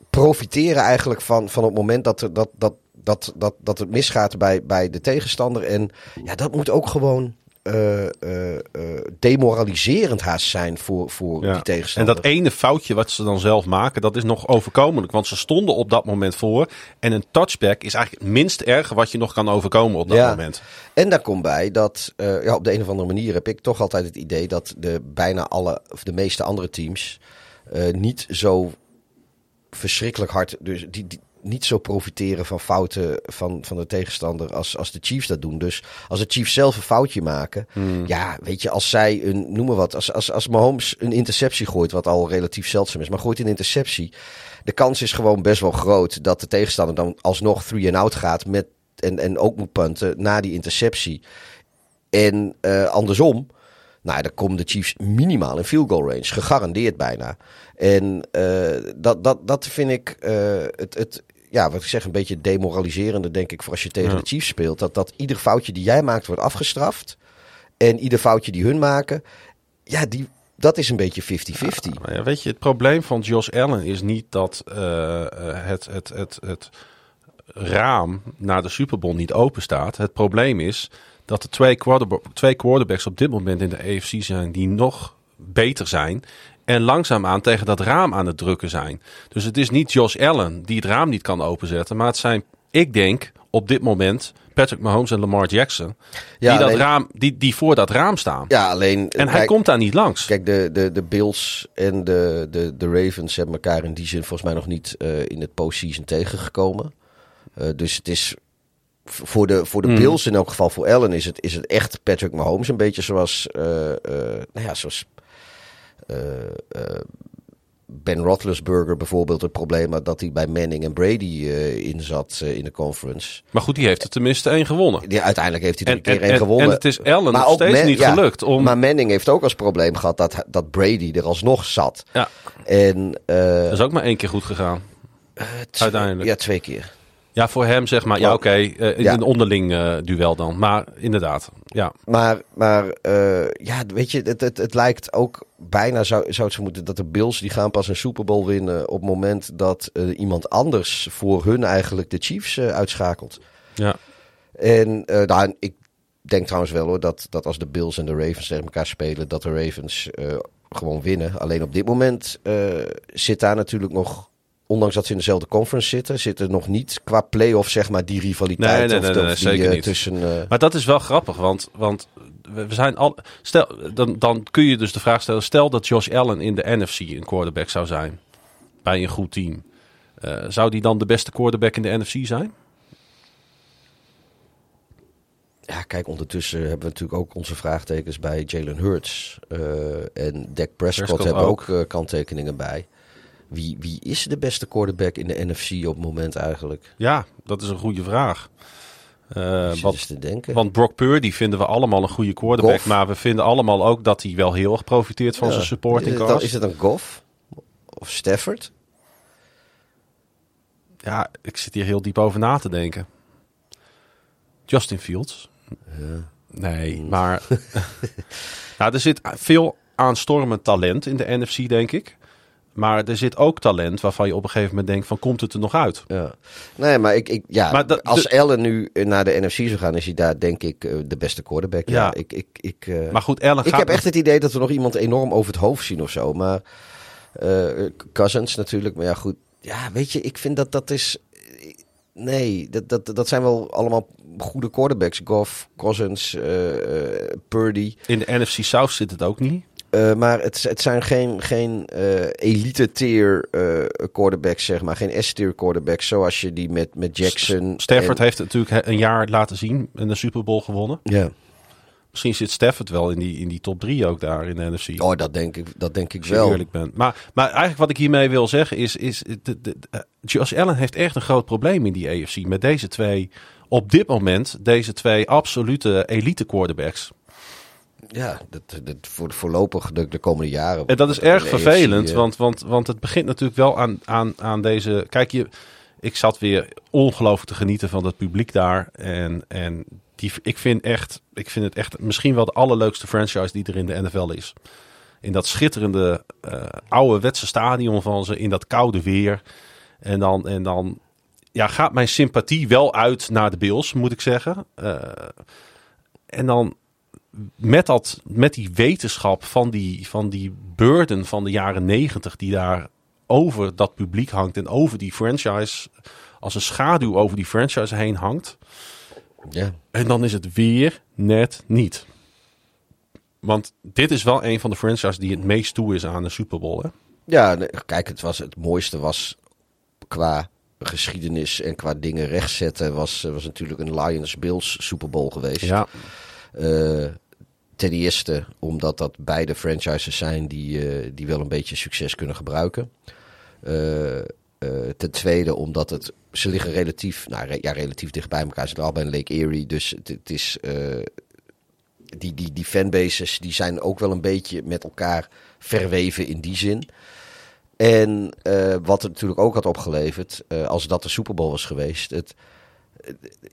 profiteren eigenlijk van, van het moment dat, er, dat, dat, dat, dat, dat het misgaat bij, bij de tegenstander. En ja, dat moet ook gewoon eh, eh, demoraliserend haast zijn voor, voor die En tegenstander. dat ene foutje wat ze dan zelf maken, dat is nog overkomelijk. Want ze stonden op dat moment voor. En een touchback is eigenlijk het minst erg wat je nog kan overkomen op dat Ja. moment. En daar komt bij dat ja, op de een of andere manier heb ik toch altijd het idee dat de bijna alle of de meeste andere teams niet zo verschrikkelijk hard, dus die, die niet zo profiteren van fouten van, van de tegenstander als, als de Chiefs dat doen. Dus als de Chiefs zelf een foutje maken, ja, weet je, als zij een, noem maar wat, als, als, als Mahomes een interceptie gooit, wat al relatief zeldzaam is, maar gooit een interceptie, de kans is gewoon best wel groot dat de tegenstander dan alsnog three and out gaat met en, en ook moet punten na die interceptie. En eh, andersom, Nou, dan komen de Chiefs minimaal in field goal range. Gegarandeerd bijna. En uh, dat, dat, dat vind ik uh, het, het, ja, wat ik zeg, een beetje demoraliserende, denk ik, voor als je tegen Ja. de Chiefs speelt. Dat, dat ieder foutje die jij maakt wordt afgestraft. En ieder foutje die hun maken, ja, die, dat is een beetje 50-50. Maar ja, weet je, het probleem van Josh Allen is niet dat eh, eh, het, het, het, het raam naar de Super Bowl niet open staat. Het probleem is dat er twee, quarterba- twee quarterbacks op dit moment in de AFC zijn die nog beter zijn. En langzaamaan tegen dat raam aan het drukken zijn. Dus het is niet Josh Allen die het raam niet kan openzetten. Maar het zijn, ik denk, op dit moment Patrick Mahomes en Lamar Jackson. Ja, die, dat alleen- raam, die, die voor dat raam staan. Ja, alleen. en hij komt daar niet langs. Kijk, de, de, de Bills en de, de, de Ravens hebben elkaar in die zin volgens mij nog niet eh, in het postseason tegengekomen. Eh, dus het is voor de, voor de Mm. Bills, in elk geval voor Allen, is het, is het echt Patrick Mahomes. Een beetje zoals, eh, nou ja, zoals Ben Roethlisberger bijvoorbeeld het probleem dat hij bij Manning en Brady eh, in zat eh, in de conference. Maar goed, die heeft er tenminste één gewonnen. Die, uiteindelijk heeft hij er En, een keer en, één en, gewonnen. en het is Allen Maar nog steeds Man- niet ja, gelukt om... Maar Manning heeft ook als probleem gehad dat, dat Brady er alsnog zat. ja, En eh, dat is ook maar één keer goed gegaan. Uiteindelijk. Ja, twee keer. Ja, voor hem zeg maar, ja oké, eh, Ja. een onderling eh, duel dan. Maar inderdaad, ja. Maar, maar eh, ja, weet je, het, het, het lijkt ook bijna zou, zou het zo moeten dat de Bills die gaan pas een Super Bowl winnen op het moment dat iemand anders voor hun eigenlijk de Chiefs uitschakelt. ja. En nou, ik denk trouwens wel hoor dat, dat als de Bills en de Ravens tegen elkaar spelen, dat de Ravens gewoon winnen. Alleen op dit moment zit daar natuurlijk nog. Ondanks dat ze in dezelfde conference zitten, zit er nog niet qua play-off, zeg maar, die rivaliteit Nee, nee, nee, of nee, die, zeker eh, niet. tussen. eh, Maar dat is wel grappig, want, want we zijn al... Stel, dan, dan kun je dus de vraag stellen, stel dat Josh Allen in de NFC een quarterback zou zijn. Bij een goed team. Eh, zou die dan de beste quarterback in de NFC zijn? Ja, kijk, ondertussen hebben we natuurlijk ook onze vraagtekens bij Jalen Hurts. en Dak Prescott, Prescott hebben ook. ook, kanttekeningen bij. Wie, wie is de beste quarterback in de NFC op het moment eigenlijk? Ja, dat is een goede vraag. Eh, wat, te denken. Want Brock Purdy vinden we allemaal een goede quarterback. Goff. Maar we vinden allemaal ook dat hij wel heel erg profiteert van Ja. zijn supporting is het, is het een Goff? Of Stafford? Ja, ik zit hier heel diep over na te denken. Justin Fields? Nee, Mm. maar... nou, er zit veel aanstormend talent in de NFC, denk ik. Maar er zit ook talent waarvan je op een gegeven moment denkt van... komt het er nog uit? Ja. Nee, maar, ik, ik, ja, Maar dat- als de- Allen nu naar de NFC zou gaan, is hij daar denk ik eh, de beste quarterback. Ja, Ja. ik, ik, ik, eh, Maar goed, Allen ik heb echt het idee dat we nog iemand enorm over het hoofd zien of zo. Maar eh, Cousins natuurlijk. Maar ja, goed. Ja, weet je, ik vind dat dat is... Nee, dat, dat, dat zijn wel allemaal goede quarterbacks. Goff, Cousins, Purdy. In de NFC South zit het ook niet. Eh, maar het, het zijn geen, geen eh, elite-tier eh, quarterbacks, zeg maar. Geen S-tier quarterbacks, zoals je die met, met Jackson... Stafford en- heeft natuurlijk een jaar laten zien en de Super Bowl gewonnen. Ja. Misschien zit Stafford wel in die, in die top drie ook daar in de NFC. Oh, dat denk ik, dat denk ik Als wel. eerlijk bent. Maar, maar eigenlijk wat ik hiermee wil zeggen is... is de, de, Josh Allen heeft echt een groot probleem in die AFC. Met deze twee, op dit moment, deze twee absolute elite quarterbacks. Ja, dat, dat voor, voorlopig de, de komende jaren. En dat is erg vervelend, eh, want, want, want het begint natuurlijk wel aan, aan, aan deze... Kijk, je, ik zat weer ongelooflijk te genieten van het publiek daar. En, en die, ik, vind echt, ik vind het echt misschien wel de allerleukste franchise die er in de NFL is. In dat schitterende eh ouderwetse stadion van ze, in dat koude weer. En dan, en dan ja, gaat mijn sympathie wel uit naar de Bills, moet ik zeggen. Eh, en dan met, dat, met die wetenschap van die, van die burden van de jaren negentig, die daar over dat publiek hangt en over die franchise, als een schaduw over die franchise heen hangt. Ja. En dan is het weer net niet. Want dit is wel een van de franchises die het meest toe is aan de Super Bowl. Hè? Ja, kijk, het, was, het mooiste was qua geschiedenis en qua dingen rechtzetten... was, was natuurlijk een Lions-Bills Super Bowl geweest. Ja, ten eerste omdat dat beide franchises zijn die, eh, die wel een beetje succes kunnen gebruiken. Eh, eh, ten tweede omdat het, ze liggen relatief, nou ja, relatief dicht bij elkaar. Ze zitten allebei in Lake Erie, dus het, is, eh, die, die, die fanbases die zijn ook wel een beetje met elkaar verweven in die zin. En wat het natuurlijk ook had opgeleverd, als dat de Super Bowl was geweest. Het,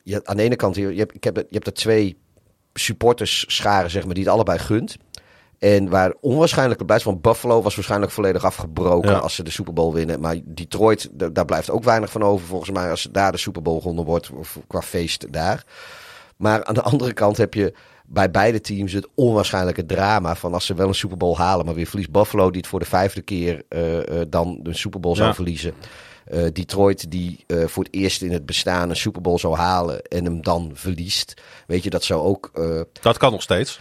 je, aan de ene kant, je, hebt, ik heb, je hebt er twee supporters scharen, zeg maar, die het allebei gunt. En waar onwaarschijnlijk het blijft van Buffalo was waarschijnlijk volledig afgebroken ja. als ze de Super Bowl winnen. Maar Detroit, daar blijft ook weinig van over volgens mij als daar de Super Bowl gewonnen wordt of qua feest daar. Maar aan de andere kant heb je bij beide teams het onwaarschijnlijke drama van als ze wel een Super Bowl halen, maar weer verliest Buffalo die het voor de vijfde keer uh, uh, dan de Super Bowl zou verliezen. Uh, Detroit die voor het eerst in het bestaan een Super Bowl zou halen en hem dan verliest. Weet je, dat zou ook... dat kan nog steeds.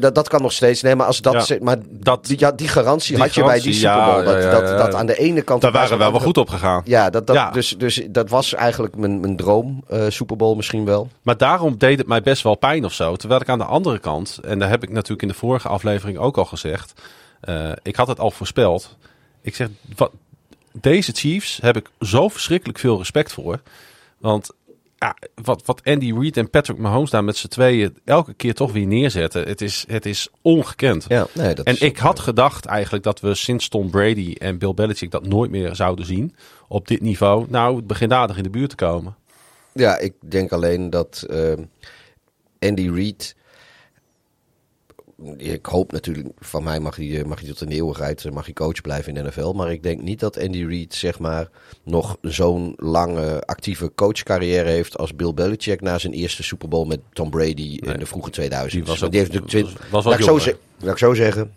Dat, dat kan nog steeds. Nee, maar als dat. Ja, maar dat, die, ja, die garantie die had je bij die Super Bowl. Ja, dat, dat, dat, aan de ene kant. Daar waren we wel, goed op gegaan. Ja, dat, dat, Dus, dus dat was eigenlijk mijn, mijn droom. Super Bowl misschien wel. Maar daarom deed het mij best wel pijn of zo. Terwijl ik aan de andere kant. En daar heb ik natuurlijk in de vorige aflevering ook al gezegd. Ik had het al voorspeld. Ik zeg. Wat, deze Chiefs heb ik zo verschrikkelijk veel respect voor. Want ja, wat, wat Andy Reid en Patrick Mahomes daar met z'n tweeën elke keer toch weer neerzetten. Het is, het is ongekend. Ja, nee, dat en is ik had gedacht eigenlijk dat we sinds Tom Brady en Bill Belichick dat nooit meer zouden zien. Op dit niveau. Nou, het begint aardig in de buurt te komen. Ja, ik denk alleen dat uh, Andy Reid ik hoop natuurlijk, van mij mag hij, mag hij tot een eeuwigheid mag hij coach blijven in de NFL. Maar ik denk niet dat Andy Reid zeg maar, nog zo'n lange actieve coachcarrière heeft als Bill Belichick na zijn eerste Super Bowl met Tom Brady in de vroege 2000. Die was ook, die heeft natuurlijk was, was laat, ik zo, laat ik zo zeggen.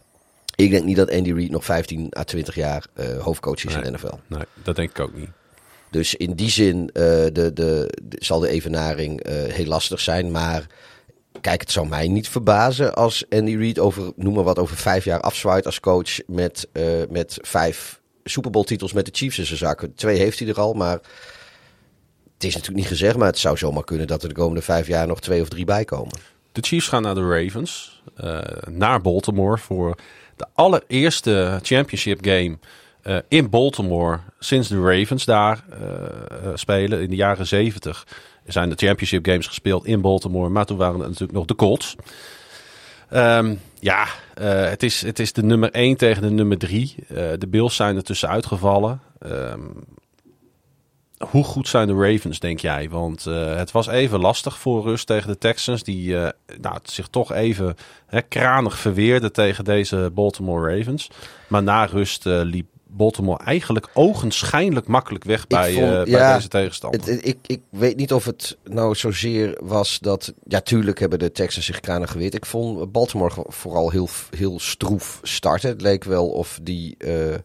Ik denk niet dat Andy Reid nog 15 à 20 jaar uh, hoofdcoach is nee, in de NFL. Nee, dat denk ik ook niet. Dus in die zin uh, de, de, de, zal de evenaring uh, heel lastig zijn. Maar kijk, het zou mij niet verbazen als Andy Reid over, noem maar wat, over vijf jaar afzwaait als coach met, uh, met vijf Super Bowl titels met de Chiefs in zijn zak. Twee heeft hij er al, maar het is natuurlijk niet gezegd, maar het zou zomaar kunnen dat er de komende vijf jaar nog twee of drie bij komen. De Chiefs gaan naar de Ravens, uh, naar Baltimore voor de allereerste championship game uh, in Baltimore sinds de Ravens daar spelen in de jaren zeventig zijn de championship games gespeeld in Baltimore. Maar toen waren het natuurlijk nog de Colts. Um, ja, uh, het, is, het is de nummer 1 tegen de nummer 3. Uh, de Bills zijn er tussenuit gevallen. Um, hoe goed zijn de Ravens, denk jij? Want uh, het was even lastig voor rust tegen de Texans. Die nou, zich toch even hè, kranig verweerden tegen deze Baltimore Ravens. Maar na rust liep Baltimore eigenlijk ogenschijnlijk makkelijk weg bij, vond, uh, bij ja, deze tegenstander. Het, ik, ik weet niet of het nou zozeer was dat... Ja, tuurlijk hebben de Texans zich kranig geweerd. Ik vond Baltimore vooral heel, heel stroef starten. Het leek wel of die... Uh,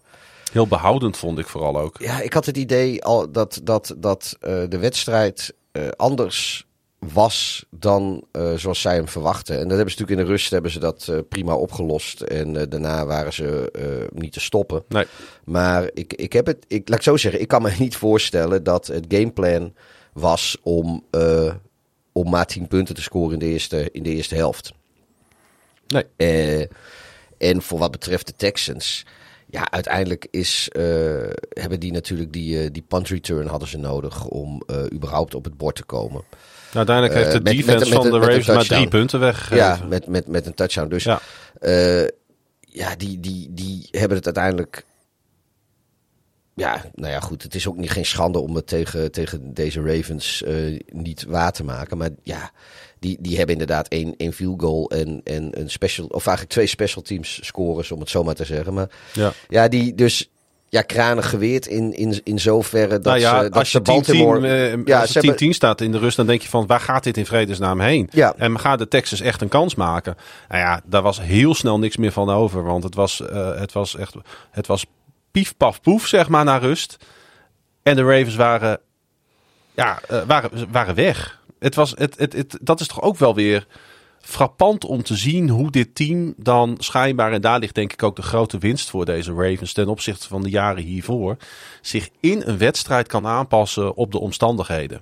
heel behoudend vond ik vooral ook. Ja, ik had het idee al dat, dat, dat uh, de wedstrijd anders was dan uh, zoals zij hem verwachten. En dat hebben ze natuurlijk in de rust hebben ze dat uh, prima opgelost. En uh, daarna waren ze niet te stoppen. Nee. Maar ik, ik heb het, ik, laat ik zo zeggen, ik kan me niet voorstellen dat het gameplan was om, om maar 10 punten te scoren in de eerste, in de eerste helft. Nee. en voor wat betreft de Texans. Ja, uiteindelijk is, hebben die natuurlijk die, die punt return hadden ze nodig om überhaupt op het bord te komen. Nou, uiteindelijk heeft de uh, defense met, met, met, van de Ravens maar drie punten weggegeven. Ja, met, met, met een touchdown. Dus ja, uh, ja die, die, die hebben het uiteindelijk... Ja, nou ja, goed. Het is ook niet geen schande om het tegen, tegen deze Ravens uh, niet waar te maken. Maar ja, die, die hebben inderdaad één, één field goal en, en een special... Of eigenlijk twee special teams scores, om het zo maar te zeggen. Maar ja, ja die dus ja, kranig geweerd in, in, in zoverre dat nou ja, ze, dat als je ze Baltimore... 10, uh, ja, als het 10-10 staat in de rust, dan denk je van waar gaat dit in vredesnaam heen? Ja. En gaat de Texas echt een kans maken? Nou ja, daar was heel snel niks meer van over, want het was, uh, het was echt, het was pief, paf, poef, zeg maar, naar rust. En de Ravens waren, ja, uh, waren, waren weg. Het was, het, het, het, dat is toch ook wel weer frappant om te zien hoe dit team dan schijnbaar, en daar ligt denk ik ook de grote winst voor deze Ravens ten opzichte van de jaren hiervoor, zich in een wedstrijd kan aanpassen op de omstandigheden.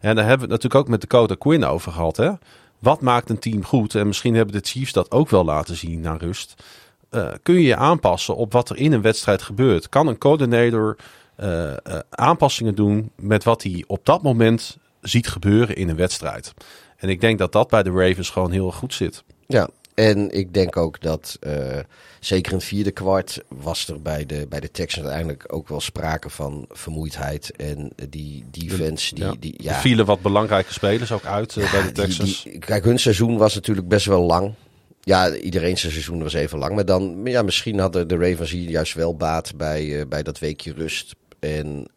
En daar hebben we het natuurlijk ook met Dakota Quinn over gehad. Hè? Wat maakt een team goed? En misschien hebben de Chiefs dat ook wel laten zien naar rust. Uh, kun je je aanpassen op wat er in een wedstrijd gebeurt? Kan een coördinator uh, uh, aanpassingen doen met wat hij op dat moment ziet gebeuren in een wedstrijd? En ik denk dat dat bij de Ravens gewoon heel goed zit. Ja, en ik denk ook dat uh, zeker in het vierde kwart was er bij de, bij de Texans uiteindelijk ook wel sprake van vermoeidheid. En die defense, die, ja. die ja. Er vielen wat belangrijke spelers ook uit uh, bij de Texans. Die, die, kijk, hun seizoen was natuurlijk best wel lang. Ja, iedereen zijn seizoen was even lang. Maar dan, ja, misschien hadden de Ravens hier juist wel baat bij, uh, bij dat weekje rust. En,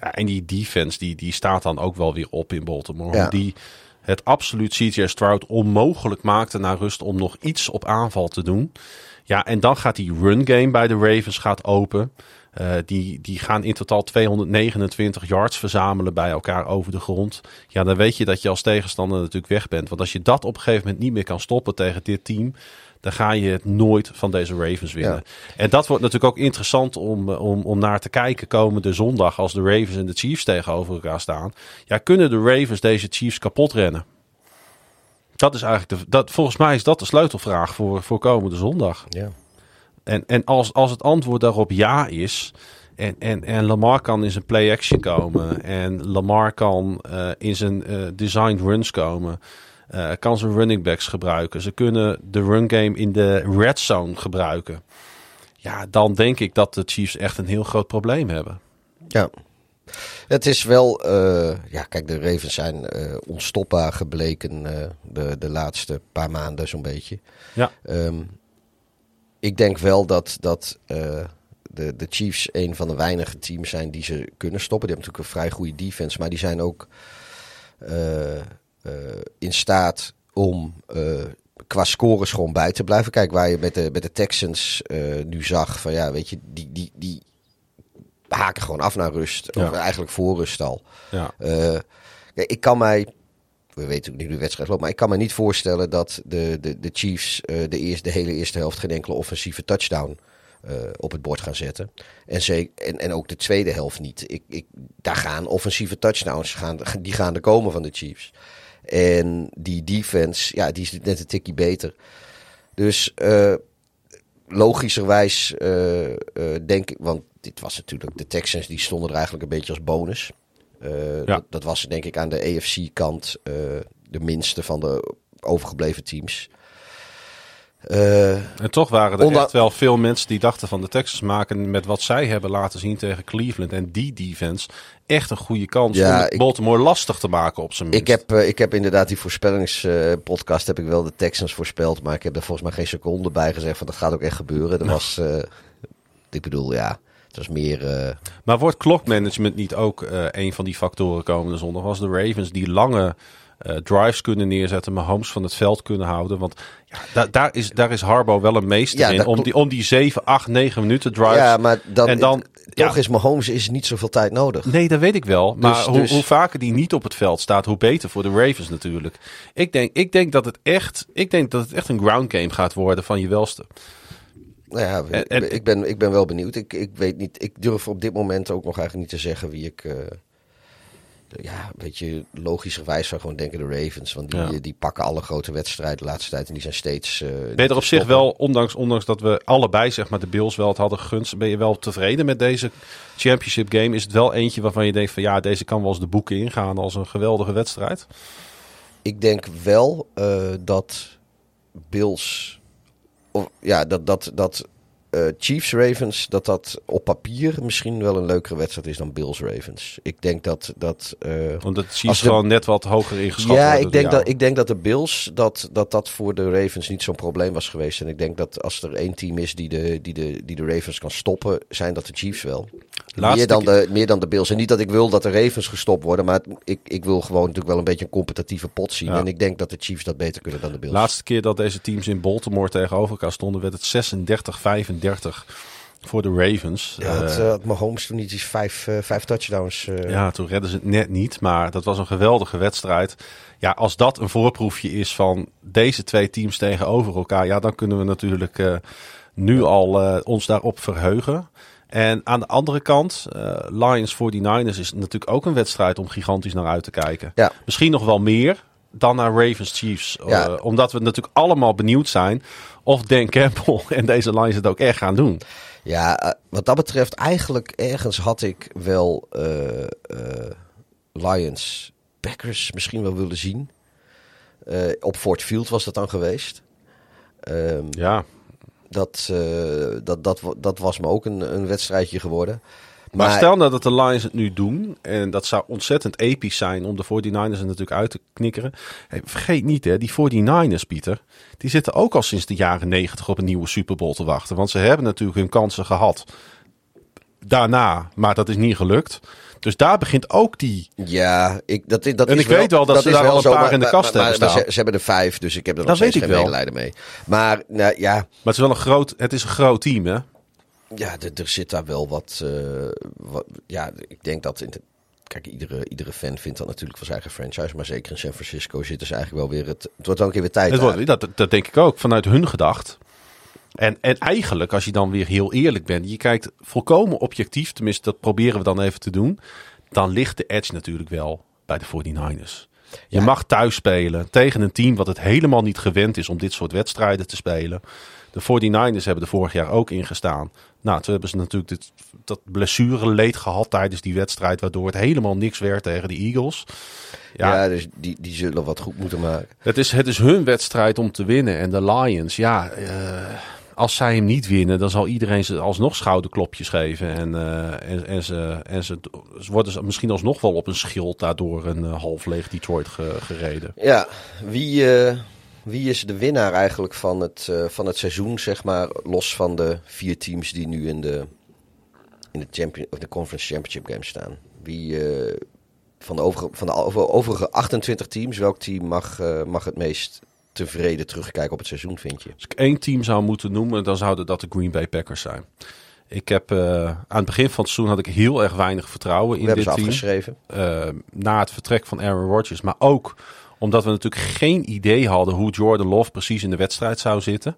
ja, en die defense, die, die staat dan ook wel weer op in Baltimore. Ja. Die het absoluut CJ Stroud onmogelijk maakte na rust om nog iets op aanval te doen. Ja, en dan gaat die run game bij de Ravens gaat open. Uh, die, die gaan in totaal 229 yards verzamelen bij elkaar over de grond. Ja, dan weet je dat je als tegenstander natuurlijk weg bent. Want als je dat op een gegeven moment niet meer kan stoppen tegen dit team, dan ga je het nooit van deze Ravens winnen. Ja. En dat wordt natuurlijk ook interessant om, om, om naar te kijken komende zondag als de Ravens en de Chiefs tegenover elkaar staan. Ja, kunnen de Ravens deze Chiefs kapot rennen? Dat is eigenlijk de, dat, volgens mij is dat de sleutelvraag voor, voor komende zondag. Ja. En, en als, als het antwoord daarop ja is, en, en, en Lamar kan in zijn play-action komen, en Lamar kan uh, in zijn uh, designed runs komen, uh, kan zijn running backs gebruiken. Ze kunnen de run game in de red zone gebruiken. Ja, dan denk ik dat de Chiefs echt een heel groot probleem hebben. Ja. Het is wel, uh, ja, kijk, de Ravens zijn uh, onstopbaar gebleken de, de laatste paar maanden, zo'n beetje. Ja. Um, ik denk wel dat, dat de, de Chiefs een van de weinige teams zijn die ze kunnen stoppen. Die hebben natuurlijk een vrij goede defense, maar die zijn ook in staat om qua scores gewoon bij te blijven. Kijk, waar je met de, met de Texans nu zag van ja, weet je, die, die, die haken gewoon af naar rust. Ja. Of eigenlijk voor rust al. Ja. Ik kan mij, we weten niet hoe de wedstrijd loopt, maar ik kan me niet voorstellen dat de, de, de Chiefs uh, de, eerste, de hele eerste helft geen enkele offensieve touchdown uh, op het bord gaan zetten. En, ze, en, en ook de tweede helft niet. Ik, ik, daar gaan offensieve touchdowns, gaan, die gaan er komen van de Chiefs. En die defense, ja, die is net een tikje beter. Dus logischerwijs denk ik, want dit was natuurlijk, de Texans die stonden er eigenlijk een beetje als bonus. Ja. dat, dat, was denk ik aan de AFC-kant de minste van de overgebleven teams. Uh, en toch waren er echt wel veel mensen die dachten van de Texans maken met wat zij hebben laten zien tegen Cleveland en die defense echt een goede kans ja, om ik, Baltimore lastig te maken op zijn minst. Ik heb, ik heb inderdaad die voorspellingspodcast heb ik wel de Texans voorspeld, maar ik heb er volgens mij geen seconde bij gezegd van dat gaat ook echt gebeuren. Nou. was, ik bedoel, ja, het was meer. Uh... Maar wordt klokmanagement niet ook uh, een van die factoren komende zondag? Als de Ravens die lange uh, drives kunnen neerzetten, maar Holmes van het veld kunnen houden. Want ja, da daar, is, daar is Harbo wel een meester ja, in. Om die, om die 7, 8, 9 minuten drives. Ja, maar dan, en dan, toch ja, is Mahomes is niet zoveel tijd nodig. Nee, dat weet ik wel. Maar Dus- hoe, dus- hoe vaker die niet op het veld staat, hoe beter voor de Ravens natuurlijk. Ik denk, ik denk, dat, het echt, ik denk dat het echt een ground game gaat worden van je welste. Nou ja, En- en- ik, ben, ik ben wel benieuwd. Ik, ik weet niet. Ik durf op dit moment ook nog eigenlijk niet te zeggen wie ik. eh, ja, weet je, logischerwijs zou gewoon denken de Ravens. Want die, Ja. die pakken alle grote wedstrijden de laatste tijd. En die zijn steeds. eh, Ben je er op zich wel, ondanks, ondanks dat we allebei zeg maar, de Bills wel het hadden gegund, ben je wel tevreden met deze championship game? Is het wel eentje waarvan je denkt van ja, deze kan wel eens de boeken ingaan als een geweldige wedstrijd? Ik denk wel eh, dat Bills. Of, ja, dat, dat, dat eh, Chiefs Ravens. Dat dat op papier misschien wel een leukere wedstrijd is dan Bills Ravens. Ik denk dat. dat eh, Omdat het Als Chiefs gewoon net wat hoger ingeschat ja, worden ik denk, dat, ik denk dat de Bills, dat, dat dat voor de Ravens niet zo'n probleem was geweest. En ik denk dat als er één team is die de, die de, die de Ravens kan stoppen, zijn dat de Chiefs wel. Laatste Meer dan, de, meer dan de Bills. En niet dat ik wil dat de Ravens gestopt worden, maar ik, ik wil gewoon natuurlijk wel een beetje een competitieve pot zien. Ja. En ik denk dat de Chiefs dat beter kunnen dan de Bills. Laatste keer dat deze teams in Baltimore tegenover elkaar stonden, werd het 36-35 voor de Ravens. ja, had, Eh, uh, had Mahomes toen niet eens vijf, eh, vijf touchdowns. Ja, toen redden ze het net niet, maar dat was een geweldige wedstrijd. Ja, als dat een voorproefje is van deze twee teams tegenover elkaar, ja, dan kunnen we natuurlijk nu al ons daarop verheugen. En aan de andere kant, eh, Lions 49ers is natuurlijk ook een wedstrijd om gigantisch naar uit te kijken. Ja. Misschien nog wel meer dan naar Ravens Chiefs. Ja. Eh, omdat we natuurlijk allemaal benieuwd zijn of Dan Campbell en deze Lions het ook echt gaan doen. Ja, eh, wat dat betreft, eigenlijk ergens had ik wel Lions, Packers misschien wel willen zien. Op Fort Field was dat dan geweest. Ehm, Ja, dat, eh, dat, dat, dat was me ook een, een wedstrijdje geworden. maar, stel nou dat de Lions het nu doen. En dat zou ontzettend episch zijn om de 49ers er natuurlijk uit te knikkeren. Hey, vergeet niet hè, die 49ers, Pieter. Die zitten ook al sinds de jaren 90 op een nieuwe Super Bowl te wachten. Want ze hebben natuurlijk hun kansen gehad. Daarna, maar dat is niet gelukt. Dus daar begint ook die Ja, ik, dat, is- dat En is ik weet wel dat ze is daar wel al een zo, paar maar- in de kast maar- hebben maar staan. Ze, ze hebben er vijf, dus ik heb er nog Dat steeds geen wel. medelijden mee. Maar nou, ja, Maar het is wel een groot, het is een groot team, hè? ja er, zit daar wel wat, eh, wat... Ja, ik denk dat... In de, kijk, iedere, iedere fan vindt dat natuurlijk van zijn eigen franchise. Maar zeker in San Francisco zitten ze eigenlijk wel weer... Het, het wordt ook een keer weer tijd Het daar. wordt, dat, dat denk ik ook, vanuit hun gedacht. En, en eigenlijk, als je dan weer heel eerlijk bent, je kijkt volkomen objectief, tenminste dat proberen we dan even te doen, dan ligt de edge natuurlijk wel bij de 49ers. Je Ja. mag thuis spelen tegen een team wat het helemaal niet gewend is om dit soort wedstrijden te spelen. De 49ers hebben er vorig jaar ook ingestaan. Nou, toen hebben ze natuurlijk dit, dat blessureleed gehad tijdens die wedstrijd, waardoor het helemaal niks werd tegen de Eagles. Ja, dus die, die zullen wat goed moeten maken. Het is, het is hun wedstrijd om te winnen. En de Lions, ja, eh, als zij hem niet winnen, dan zal iedereen ze alsnog schouderklopjes geven. En, eh, en, en, ze, en ze, ze worden ze misschien alsnog wel op een schild daardoor een eh, half leeg Detroit ge- gereden. Ja, wie, eh, wie is de winnaar eigenlijk van het, van het seizoen, zeg maar, los van de vier teams die nu in de, in de, champion, of de Conference Championship Game staan? Wie van de, overige, van de over- overige 28 teams, welk team mag, mag het meest tevreden terugkijken op het seizoen, vind je? Als ik één team zou moeten noemen, dan zouden dat de Green Bay Packers zijn. Ik heb eh, aan het begin van het seizoen had ik heel erg weinig vertrouwen in We hebben dit ze team. afgeschreven. eh, na het vertrek van Aaron Rodgers. Maar ook omdat we natuurlijk geen idee hadden hoe Jordan Love precies in de wedstrijd zou zitten.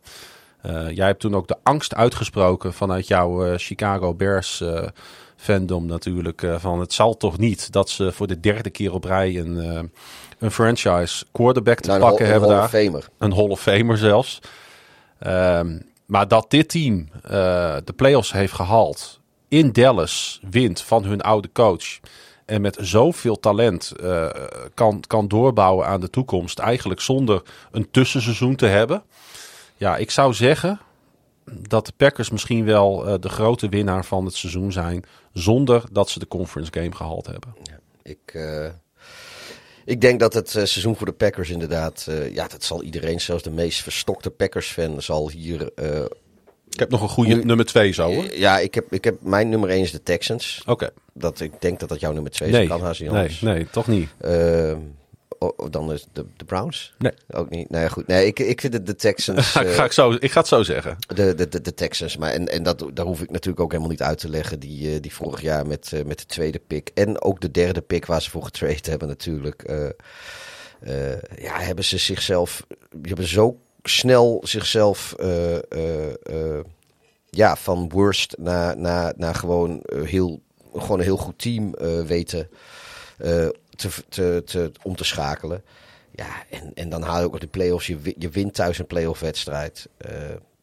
Eh, jij hebt toen ook de angst uitgesproken vanuit jouw Chicago Bears fandom natuurlijk. van het zal toch niet dat ze voor de derde keer op rij een, een franchise quarterback te Nou, een pakken een hebben Hall daar. Famer. Een Hall of Famer zelfs. Ehm, maar dat dit team eh, de playoffs heeft gehaald in Dallas, wint van hun oude coach. En met zoveel talent eh, kan, kan doorbouwen aan de toekomst. Eigenlijk zonder een tussenseizoen te hebben. Ja, ik zou zeggen dat de Packers misschien wel eh, de grote winnaar van het seizoen zijn. Zonder dat ze de conference game gehaald hebben. Ik, eh, ik denk dat het eh, seizoen voor de Packers inderdaad... eh, ja, dat zal iedereen, zelfs de meest verstokte Packers-fan... zal hier eh, Ik heb nog een goede Nu- nummer twee zo hoor. Ja, ik heb, ik heb mijn nummer 1 is de Texans. Oké. Dat, ik denk dat dat jouw nummer 2 is. Nee, kan haast niet nee, anders. nee, toch niet. Oh, dan is de, de Browns? Nee. Ook niet. Nee, goed. Nee, ik, ik vind het de Texans. ik, eh, ga ik, zo, ik ga het zo zeggen. de, de, de, de Texans. Maar en, en dat, daar hoef ik natuurlijk ook helemaal niet uit te leggen. Die, eh, die vorig jaar met, eh, met de tweede pick. En ook de derde pick waar ze voor getrade hebben natuurlijk. eh, eh, ja, hebben ze zichzelf. Die hebben zo snel zichzelf. eh, eh, eh, ja, van worst naar, naar, naar gewoon, eh, heel, gewoon een heel goed team eh, weten eh, te, te, te, om te schakelen. Ja, en, en dan haal je ook de play-offs. Je, je wint thuis een play-off wedstrijd. Eh,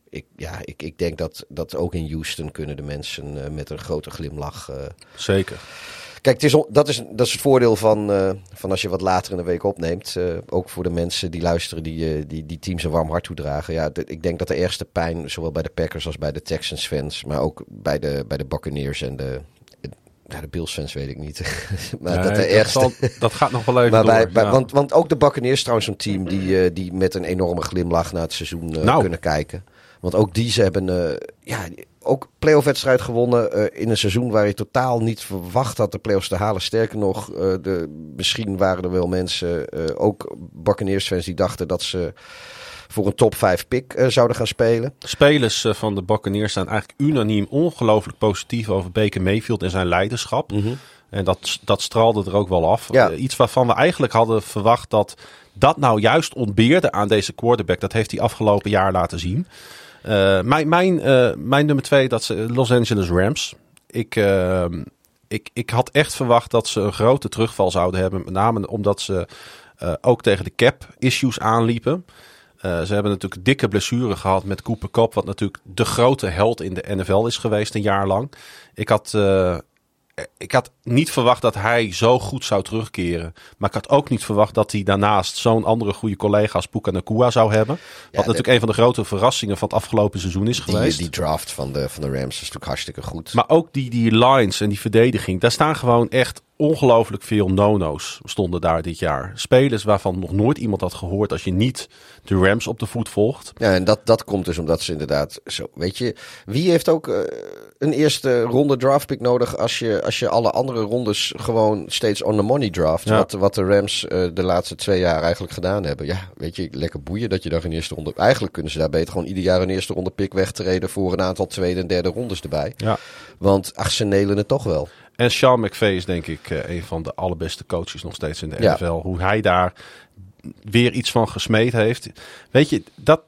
ik, ja, ik, ik denk dat, dat ook in Houston kunnen de mensen eh, met een grote glimlach... eh, Zeker. Kijk, het is, dat, is, dat is het voordeel van, van als je wat later in de week opneemt. Ook voor de mensen die luisteren, die, die, die teams een warm hart toedragen. Ja, ik denk dat de eerste pijn, zowel bij de Packers als bij de Texans fans, maar ook bij de, bij de Buccaneers en de, ja, de Bills fans weet ik niet. maar Nee, dat de dat, zal- dat gaat nog wel even Maar door. bij, bij- ja. want, want ook de Buccaneers trouwens een team die, eh, die met een enorme glimlach naar het seizoen eh, Nou. kunnen kijken. Want ook die ze hebben eh, ja, ook playoff wedstrijd gewonnen in een seizoen waar je totaal niet verwacht had de playoffs te halen. Sterker nog, de, misschien waren er wel mensen, ook Buccaneers fans die dachten dat ze voor een top 5 pick eh, zouden gaan spelen. Spelers eh, van de Buccaneers zijn eigenlijk unaniem ongelooflijk positief over Baker Mayfield en zijn leiderschap. En dat, dat straalde er ook wel af. Ja. Eh, Iets waarvan we eigenlijk hadden verwacht dat dat nou juist ontbeerde aan deze quarterback. Dat heeft hij afgelopen jaar laten zien. Mijn, mijn, mijn nummer twee, dat is Los Angeles Rams. Ik, ik, ik had echt verwacht dat ze een grote terugval zouden hebben. Met name omdat ze ook tegen de cap issues aanliepen. Eh, ze hebben natuurlijk dikke blessure gehad met Cooper Cup. Wat natuurlijk de grote held in de NFL is geweest een jaar lang. Ik had eh, ik had niet verwacht dat hij zo goed zou terugkeren. Maar ik had ook niet verwacht dat hij daarnaast zo'n andere goede collega als Puka Nakua zou hebben. Wat natuurlijk een van de grote verrassingen van het afgelopen seizoen is Die, geweest. die draft van de, van de Rams is natuurlijk hartstikke goed. Maar ook die, die lines en die verdediging. Daar staan gewoon echt ongelooflijk veel no-no's stonden daar dit jaar. Spelers waarvan nog nooit iemand had gehoord als je niet de Rams op de voet volgt. Ja, en dat, dat komt dus omdat ze inderdaad zo. Weet je, wie heeft ook eh, een eerste ronde draftpick nodig als je, als je alle andere rondes gewoon steeds on the money draft? Ja. Wat, wat de Rams eh, de laatste twee jaar eigenlijk gedaan hebben. Ja, weet je, lekker boeien dat je dan een eerste ronde. Eigenlijk kunnen ze daar beter gewoon ieder jaar een eerste ronde pick wegtreden voor een aantal tweede en derde rondes erbij. Ja. Want ach, ze nelen het toch wel. En Sean McVay is denk ik eh, een van de allerbeste coaches nog steeds in de Ja. NFL. Hoe hij daar weer iets van gesmeed heeft. Weet je, dat,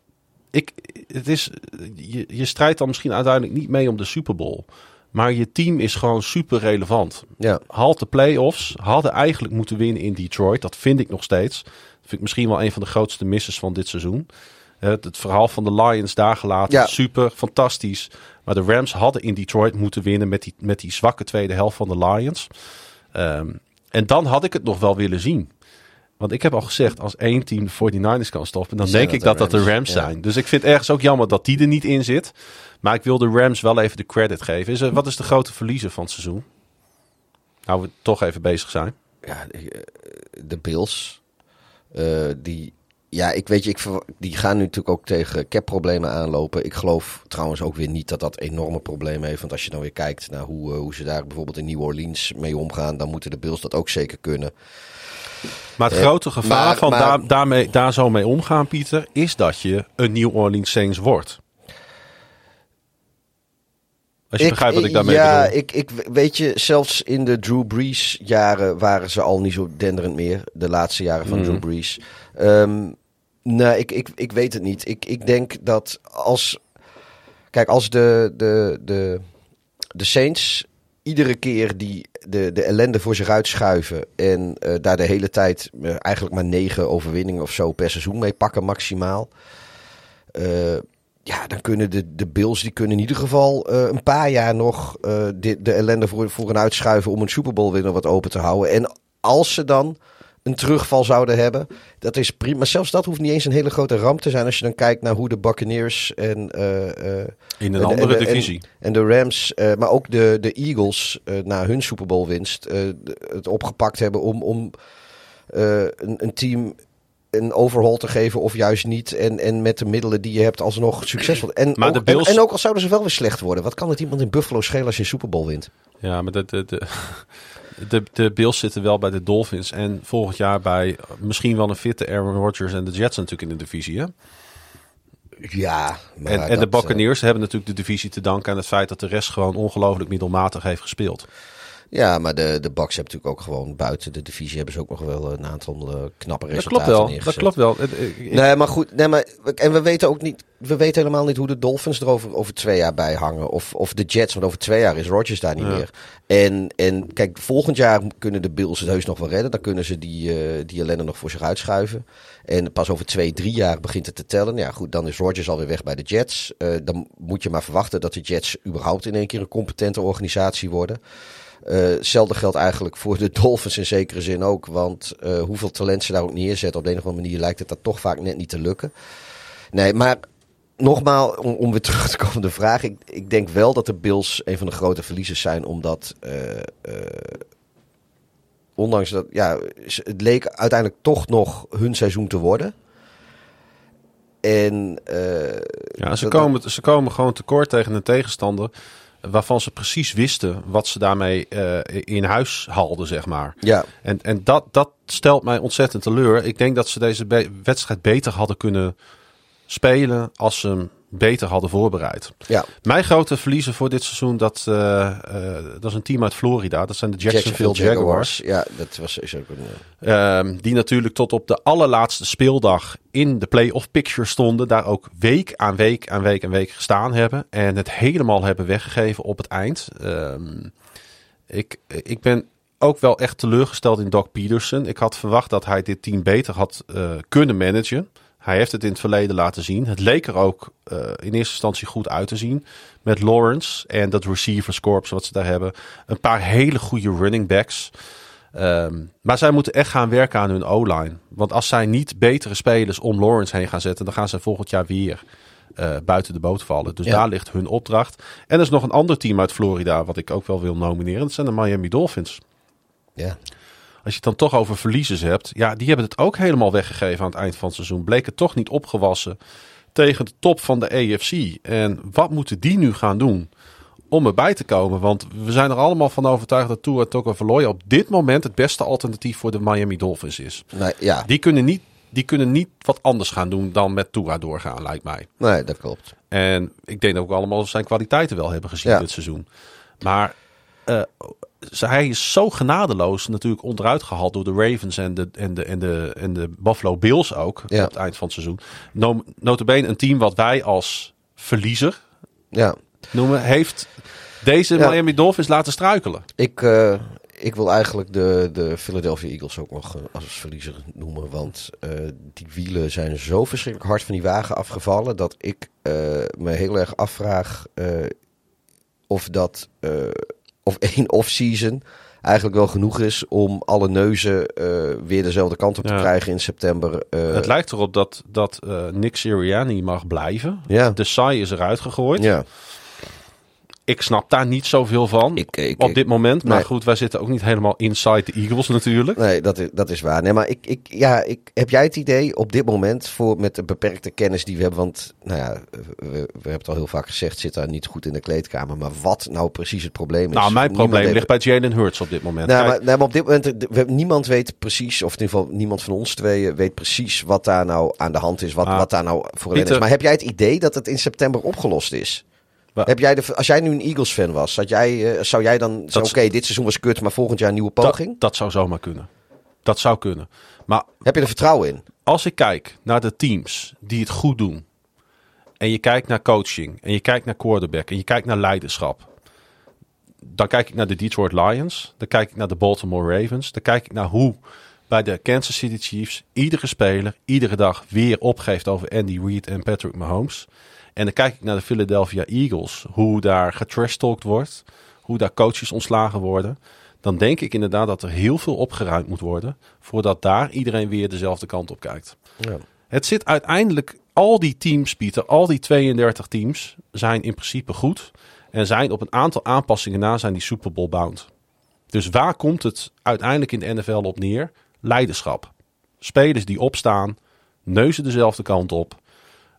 ik, het is, je, je strijdt dan misschien uiteindelijk niet mee om de Super Bowl. Maar je team is gewoon super relevant. Ja, Haalt de playoffs, hadden eigenlijk moeten winnen in Detroit. Dat vind ik nog steeds. Dat vind ik misschien wel een van de grootste misses van dit seizoen. Eh, Het, het verhaal van de Lions daar gelaten, Ja. super, fantastisch. Maar de Rams hadden in Detroit moeten winnen met die, met die zwakke tweede helft van de Lions. Ehm, en dan had ik het nog wel willen zien. Want ik heb al gezegd, als één team de 49ers kan stoppen, dan denk ik dat dat de dat de Rams, ja. zijn. Dus ik vind ergens ook jammer dat die er niet in zit. Maar ik wil de Rams wel even de credit geven. Is er, wat is de grote verliezer van het seizoen? Nou, we toch even bezig zijn. ja eh, de Bills. eh, die, ja, ik weet je, ik, die gaan nu natuurlijk ook tegen cap-problemen aanlopen. Ik geloof trouwens ook weer niet dat dat enorme problemen heeft. Want als je dan weer kijkt naar hoe, eh, hoe ze daar bijvoorbeeld in New Orleans mee omgaan, dan moeten de Bills dat ook zeker kunnen. Maar het Eh, grote gevaar maar- van maar- daar, daarmee, daar zo mee omgaan, Pieter, is dat je een New Orleans Saints wordt. Als je begrijpt wat ik daarmee ja, bedoel. ik, ik weet je, zelfs in de Drew Brees jaren waren ze al niet zo denderend meer. De laatste jaren van Mhm. Drew Brees. Ehm, nee, ik, ik, ik weet het niet. Ik, ik denk dat als... Kijk, als de, de, de, de Saints iedere keer die de, de ellende voor zich uitschuiven... en eh, daar de hele tijd eh, eigenlijk maar negen overwinningen of zo per seizoen mee pakken maximaal... eh, ja, dan kunnen de, de Bills die kunnen in ieder geval een paar jaar nog de, de ellende voor, voor een uitschuiven om een Super Bowl winnaar wat open te houden. En als ze dan een terugval zouden hebben, dat is prima. Maar zelfs dat hoeft niet eens een hele grote ramp te zijn als je dan kijkt naar hoe de Buccaneers en, eh, eh, In een en- andere en- divisie. en de Rams, eh, maar ook de, de Eagles na hun Super Bowl winst het opgepakt hebben om, om een, een team een overhaul te geven of juist niet. En, en met de middelen die je hebt alsnog succesvol. En, Maar ook, de Bills- en, en ook al zouden ze wel weer slecht worden. Wat kan het iemand in Buffalo schelen als je een Super Bowl wint? Ja, maar de, de, de, de, Bills zitten wel bij de Dolphins. En volgend jaar bij misschien wel een fitte Aaron Rodgers en de Jets natuurlijk in de divisie. Hè? Ja, maar En, en de dat, Buccaneers hebben natuurlijk de divisie te danken aan het feit dat de rest gewoon ongelooflijk middelmatig heeft gespeeld. Eh, ja, maar de, de Bucks hebben natuurlijk ook gewoon buiten de divisie hebben ze ook nog wel een aantal eh, knappe Dat resultaten klopt wel. Dat klopt wel. Ik- Nee, maar goed. Nee, maar, en we weten ook niet. We weten helemaal niet hoe de Dolphins er over, over twee jaar bij hangen. Of, of de Jets, want over twee jaar is Rodgers daar niet Ja. meer. En, en kijk, volgend jaar kunnen de Bills het heus nog wel redden. Dan kunnen ze die, eh, die ellende nog voor zich uitschuiven. En pas over twee, drie jaar begint het te tellen. Ja, goed, dan is Rodgers alweer weg bij de Jets. Eh, dan moet je maar verwachten dat de Jets überhaupt in één keer een competente organisatie worden. Eh, hetzelfde geldt eigenlijk voor de Dolphins in zekere zin ook. Want eh, hoeveel talent ze daar ook neerzetten, op de een of andere manier lijkt het dat toch vaak net niet te lukken. Nee, maar nogmaals, om, om weer terug te komen op de vraag. Ik, ik denk wel dat de Bills een van de grote verliezers zijn. Omdat, eh, ondanks dat, ja, het leek uiteindelijk toch nog hun seizoen te worden. En Ja, ze dat- komen, ze komen gewoon tekort tegen een tegenstander waarvan ze precies wisten wat ze daarmee eh, in huis haalden, zeg maar. Ja, En, en dat, dat stelt mij ontzettend teleur. Ik denk dat ze deze be- wedstrijd beter hadden kunnen spelen als ze hem beter hadden voorbereid. ja. Mijn grote verliezer voor dit seizoen, dat, eh, eh, dat is een team uit Florida. Dat zijn de Jacksonville, Jaguars. Ja, dat was is ook een. eh, Ehm, die natuurlijk tot op de allerlaatste speeldag in de playoff picture stonden. Daar ook week aan week aan week aan week gestaan hebben. En het helemaal hebben weggegeven op het eind. Ehm, ik, ik ben ook wel echt teleurgesteld in Doc Peterson. Ik had verwacht dat hij dit team beter had kunnen managen. Hij heeft het in het verleden laten zien. Het leek er ook uh, in eerste instantie goed uit te zien. Met Lawrence en dat receivers corps wat ze daar hebben. Een paar hele goede running backs. Um, maar zij moeten echt gaan werken aan hun O-line. Want als zij niet betere spelers om Lawrence heen gaan zetten, dan gaan ze volgend jaar weer uh, buiten de boot vallen. Dus daar ligt hun opdracht. En er is nog een ander team uit Florida wat ik ook wel wil nomineren. Dat zijn de Miami Dolphins. Ja. Als je het dan toch over verliezers hebt. Ja, die hebben het ook helemaal weggegeven aan het eind van het seizoen. Bleken toch niet opgewassen tegen de top van de AFC. En wat moeten die nu gaan doen om erbij te komen? Want we zijn er allemaal van overtuigd dat Tua Tagovailoa op dit moment het beste alternatief voor de Miami Dolphins is. Nee, ja. Die kunnen niet die kunnen niet wat anders gaan doen dan met Tua doorgaan, lijkt mij. Nee, dat klopt. En ik denk dat we allemaal zijn kwaliteiten wel hebben gezien dit seizoen. Maar uh, hij is zo genadeloos natuurlijk onderuit gehaald door de Ravens en de, en de, en de, en de Buffalo Bills ook ja. op het eind van het seizoen. No, notabene een team wat wij als verliezer ja. noemen, heeft deze Miami Dolphins laten struikelen. Ik, uh, ik wil eigenlijk de, de Philadelphia Eagles ook nog eh, als verliezer noemen. Want uh, die wielen zijn zo verschrikkelijk hard van die wagen afgevallen. Dat ik uh, me heel erg afvraag of dat. Of één off-season eigenlijk wel genoeg is om alle neuzen weer dezelfde kant op te krijgen in september. het lijkt erop dat, dat Nick Sirianni mag blijven. Ja. De Sai is eruit gegooid. Ja ik snap daar niet zoveel van ik, ik, op dit moment. Maar goed, wij zitten ook niet helemaal inside de Eagles natuurlijk. Nee, dat is, dat is waar. Nee, maar ik, ik, ja, ik, heb jij het idee op dit moment, voor, met de beperkte kennis die we hebben, want nou ja, we, we hebben het al heel vaak gezegd, zit daar niet goed in de kleedkamer. Maar wat nou precies het probleem is? Nou, mijn probleem ligt bij Jalen Hurts op dit moment. Nou, maar, nee, maar op dit moment, we, niemand weet precies, of in ieder geval niemand van ons tweeën weet precies wat daar nou aan de hand is, wat, wat daar nou voor is. Maar heb jij het idee dat het in september opgelost is? Heb jij de, als jij nu een Eagles-fan was, had jij, uh, zou jij dan zeggen: Oké, dit seizoen was kut, maar volgend jaar een nieuwe poging? Dat, dat zou zomaar kunnen. Dat zou kunnen. Maar heb je er vertrouwen in? Als ik kijk naar de teams die het goed doen, en je kijkt naar coaching, en je kijkt naar quarterback, en je kijkt naar leiderschap, dan kijk ik naar de Detroit Lions, dan kijk ik naar de Baltimore Ravens, dan kijk ik naar hoe bij de Kansas City Chiefs iedere speler iedere dag weer opgeeft over Andy Reid en Patrick Mahomes. En dan kijk ik naar de Philadelphia Eagles, hoe daar getrashtalkt wordt, hoe daar coaches ontslagen worden. Dan denk ik inderdaad dat er heel veel opgeruimd moet worden voordat daar iedereen weer dezelfde kant op kijkt. Ja. Het zit uiteindelijk, al die teams, Pieter, al die 32 teams zijn in principe goed. En zijn op een aantal aanpassingen na zijn die Super Bowl bound. Dus waar komt het uiteindelijk in de NFL op neer? Leiderschap. Spelers die opstaan, neuzen dezelfde kant op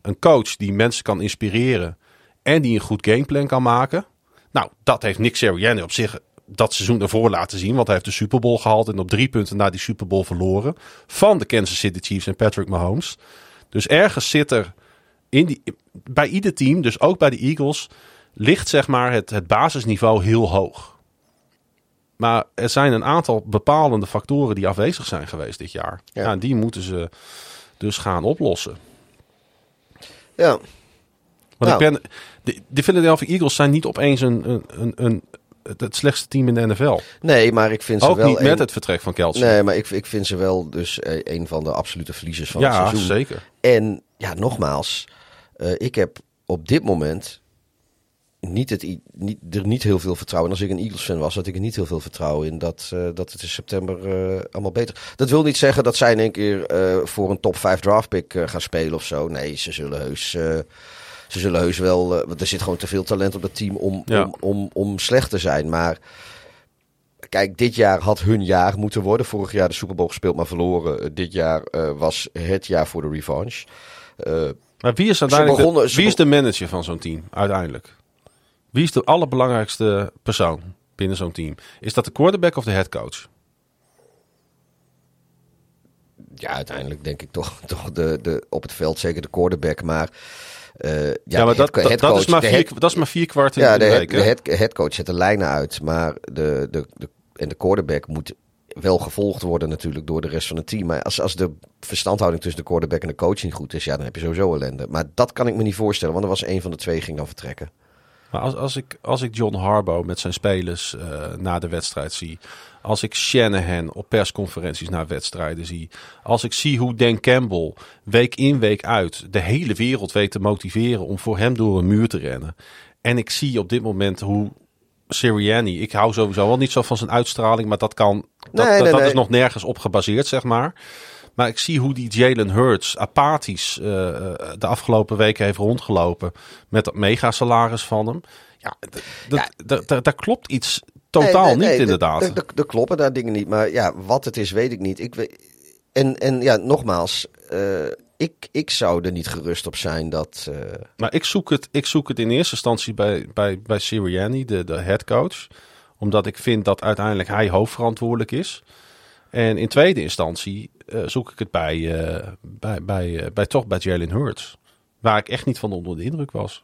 een coach die mensen kan inspireren en die een goed gameplan kan maken. Nou, dat heeft Nick Sirianni op zich dat seizoen ervoor laten zien. Want hij heeft de Super Bowl gehaald en op drie punten na die Super Bowl verloren. Van de Kansas City Chiefs en Patrick Mahomes. Dus ergens zit er in die, bij ieder team, dus ook bij de Eagles, ligt zeg maar het, het basisniveau heel hoog. Maar er zijn een aantal bepalende factoren die afwezig zijn geweest dit jaar. Ja. en die moeten ze dus gaan oplossen. Ja. Want nou. ik ben, de, de Philadelphia Eagles zijn niet opeens een, een, een, een het slechtste team in de NFL. Nee, maar ik vind ze Ook wel... niet met het vertrek van Kelsey. Nee, maar ik, ik vind ze wel dus eh, een van de absolute verliezers van ja, het seizoen. Ja, zeker. En ja, nogmaals, uh, ik heb op dit moment niet het, niet, er niet heel veel vertrouwen. En als ik een Eagles fan was, had ik er niet heel veel vertrouwen in dat, uh, dat het in september uh, allemaal beter. Dat wil niet zeggen dat zij in één keer uh, voor een top 5 draft pick gaan spelen of zo. Nee, ze zullen heus. ze zullen heus wel. want er zit gewoon te veel talent op dat team om, ja. om, om, om slecht te zijn. Maar kijk, dit jaar had hun jaar moeten worden. Vorig jaar de Super Bowl gespeeld, maar verloren. dit jaar was het jaar voor de revanche. maar wie is, uiteindelijk begonnen, de, wie is de manager van zo'n team uiteindelijk? Wie is de allerbelangrijkste persoon binnen zo'n team? Is dat de quarterback of de headcoach? Ja, uiteindelijk denk ik toch, toch de, de, op het veld zeker de quarterback. Maar, uh, ja, ja, maar dat, dat, dat, is maar vier, head, dat is maar vier kwart in ja, de, de week. De head, headcoach zet de lijnen uit. Maar de, de, de, en de quarterback moet wel gevolgd worden natuurlijk door de rest van het team. Maar als, als de verstandhouding tussen de quarterback en de coach niet goed is, ja, dan heb je sowieso ellende. Maar dat kan ik me niet voorstellen, want er was een van de twee ging dan vertrekken. Maar als, als, ik, als ik John Harbaugh met zijn spelers uh, na de wedstrijd zie. Als ik Shanahan op persconferenties na wedstrijden zie. Als ik zie hoe Dan Campbell week in week uit de hele wereld weet te motiveren om voor hem door een muur te rennen. En ik zie op dit moment hoe Sirianni, ik hou sowieso wel niet zo van zijn uitstraling, maar dat kan, dat, Nee, dat, nee, dat nee. is nog nergens op gebaseerd, zeg maar. Maar ik zie hoe die Jalen Hurts apathisch eh, de afgelopen weken heeft rondgelopen met dat megasalaris van hem. Ja, Ja. daar klopt iets totaal Nee, nee, niet nee, inderdaad. Er- kloppen daar dingen niet. Maar ja, wat het is, weet ik niet. Ik weet, en, en ja, nogmaals, eh, ik, ik zou er niet gerust op zijn dat. eh, Maar ik zoek het, ik zoek het in eerste instantie bij, bij, bij Sirianni, de, de headcoach. Omdat ik vind dat uiteindelijk hij hoofdverantwoordelijk is. En in tweede instantie eh, zoek ik het bij, eh, bij, bij, eh, bij toch bij Jalen Hurts. Waar ik echt niet van onder de indruk was.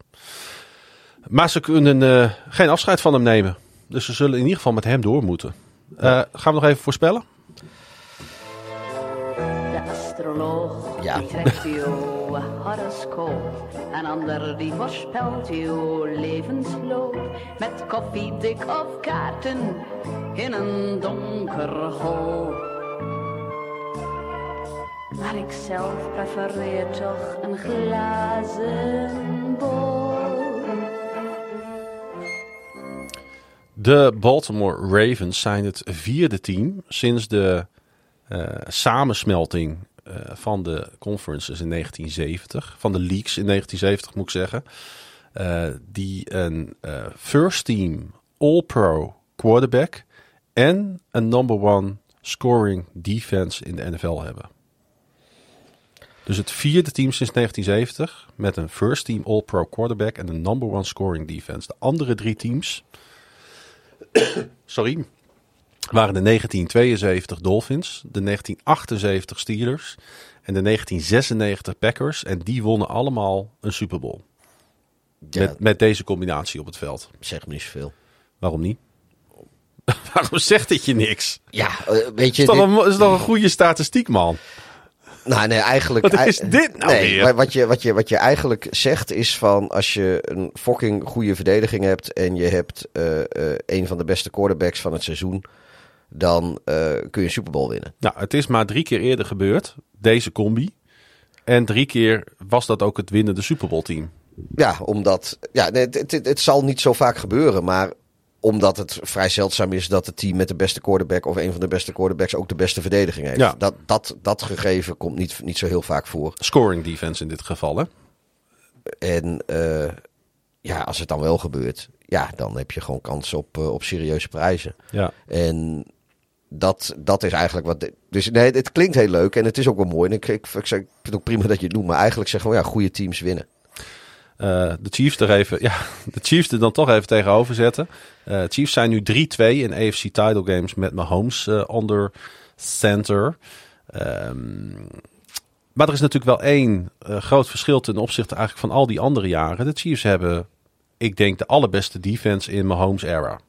Maar ze kunnen eh, geen afscheid van hem nemen. Dus ze zullen in ieder geval met hem door moeten. Eh, gaan we nog even voorspellen? De astroloog Ja. die trekt uw horoscoop. Een ander die voorspelt uw levensloop. Met koffiedik of kaarten in een donker hol. Maar ik zelf prefereer toch een glazen bol. De Baltimore Ravens zijn het vierde team sinds de eh, samensmelting eh, van de conferences in 1970, van de leagues in 1970 moet ik zeggen, eh, die een first team All-Pro quarterback en een number one scoring defense in de NFL hebben. Dus het vierde team sinds 1970 met een first team All-Pro quarterback en een number one scoring defense. De andere drie teams sorry, waren de 1972 Dolphins, de 1978 Steelers en de 1996 Packers. En die wonnen allemaal een Super Bowl. ja, Met, met deze combinatie op het veld. zeg me niet zoveel. Waarom niet? Waarom zegt dit je niks? Ja, eh, weet je. Is toch dit- een, is toch een goede statistiek, man? Nou, nee, eigenlijk. Wat is dit nou nee, weer? Wat je, wat, je, wat je eigenlijk zegt is van als je een fucking goede verdediging hebt en je hebt eh, eh, een van de beste quarterbacks van het seizoen, dan eh, kun je een Super Bowl winnen. Nou, het is maar drie keer eerder gebeurd, deze combi. En drie keer was dat ook het winnende Super Bowl team. Ja, omdat. Ja, nee, het, het, het zal niet zo vaak gebeuren, maar omdat het vrij zeldzaam is dat het team met de beste quarterback of een van de beste quarterbacks ook de beste verdediging heeft. Ja. Dat, dat, dat gegeven komt niet, niet zo heel vaak voor. Scoring defense in dit geval, hè? En eh, ja, als het dan wel gebeurt, ja, dan heb je gewoon kans op, eh, op serieuze prijzen. Ja. En dat, dat is eigenlijk wat. Dus nee, het klinkt heel leuk en het is ook wel mooi. En ik, ik, ik, zeg- ik vind het ook prima dat je het doet, maar eigenlijk zeggen we ja, goede teams winnen. Eh, de Chiefs er even, ja, de Chiefs er dan toch even tegenover zetten. Eh Chiefs zijn nu 3-2 in AFC title games met Mahomes eh onder center. Ehm, maar er is natuurlijk wel één groot verschil ten opzichte eigenlijk van al die andere jaren. De Chiefs hebben, ik denk, de allerbeste defense in Mahomes era.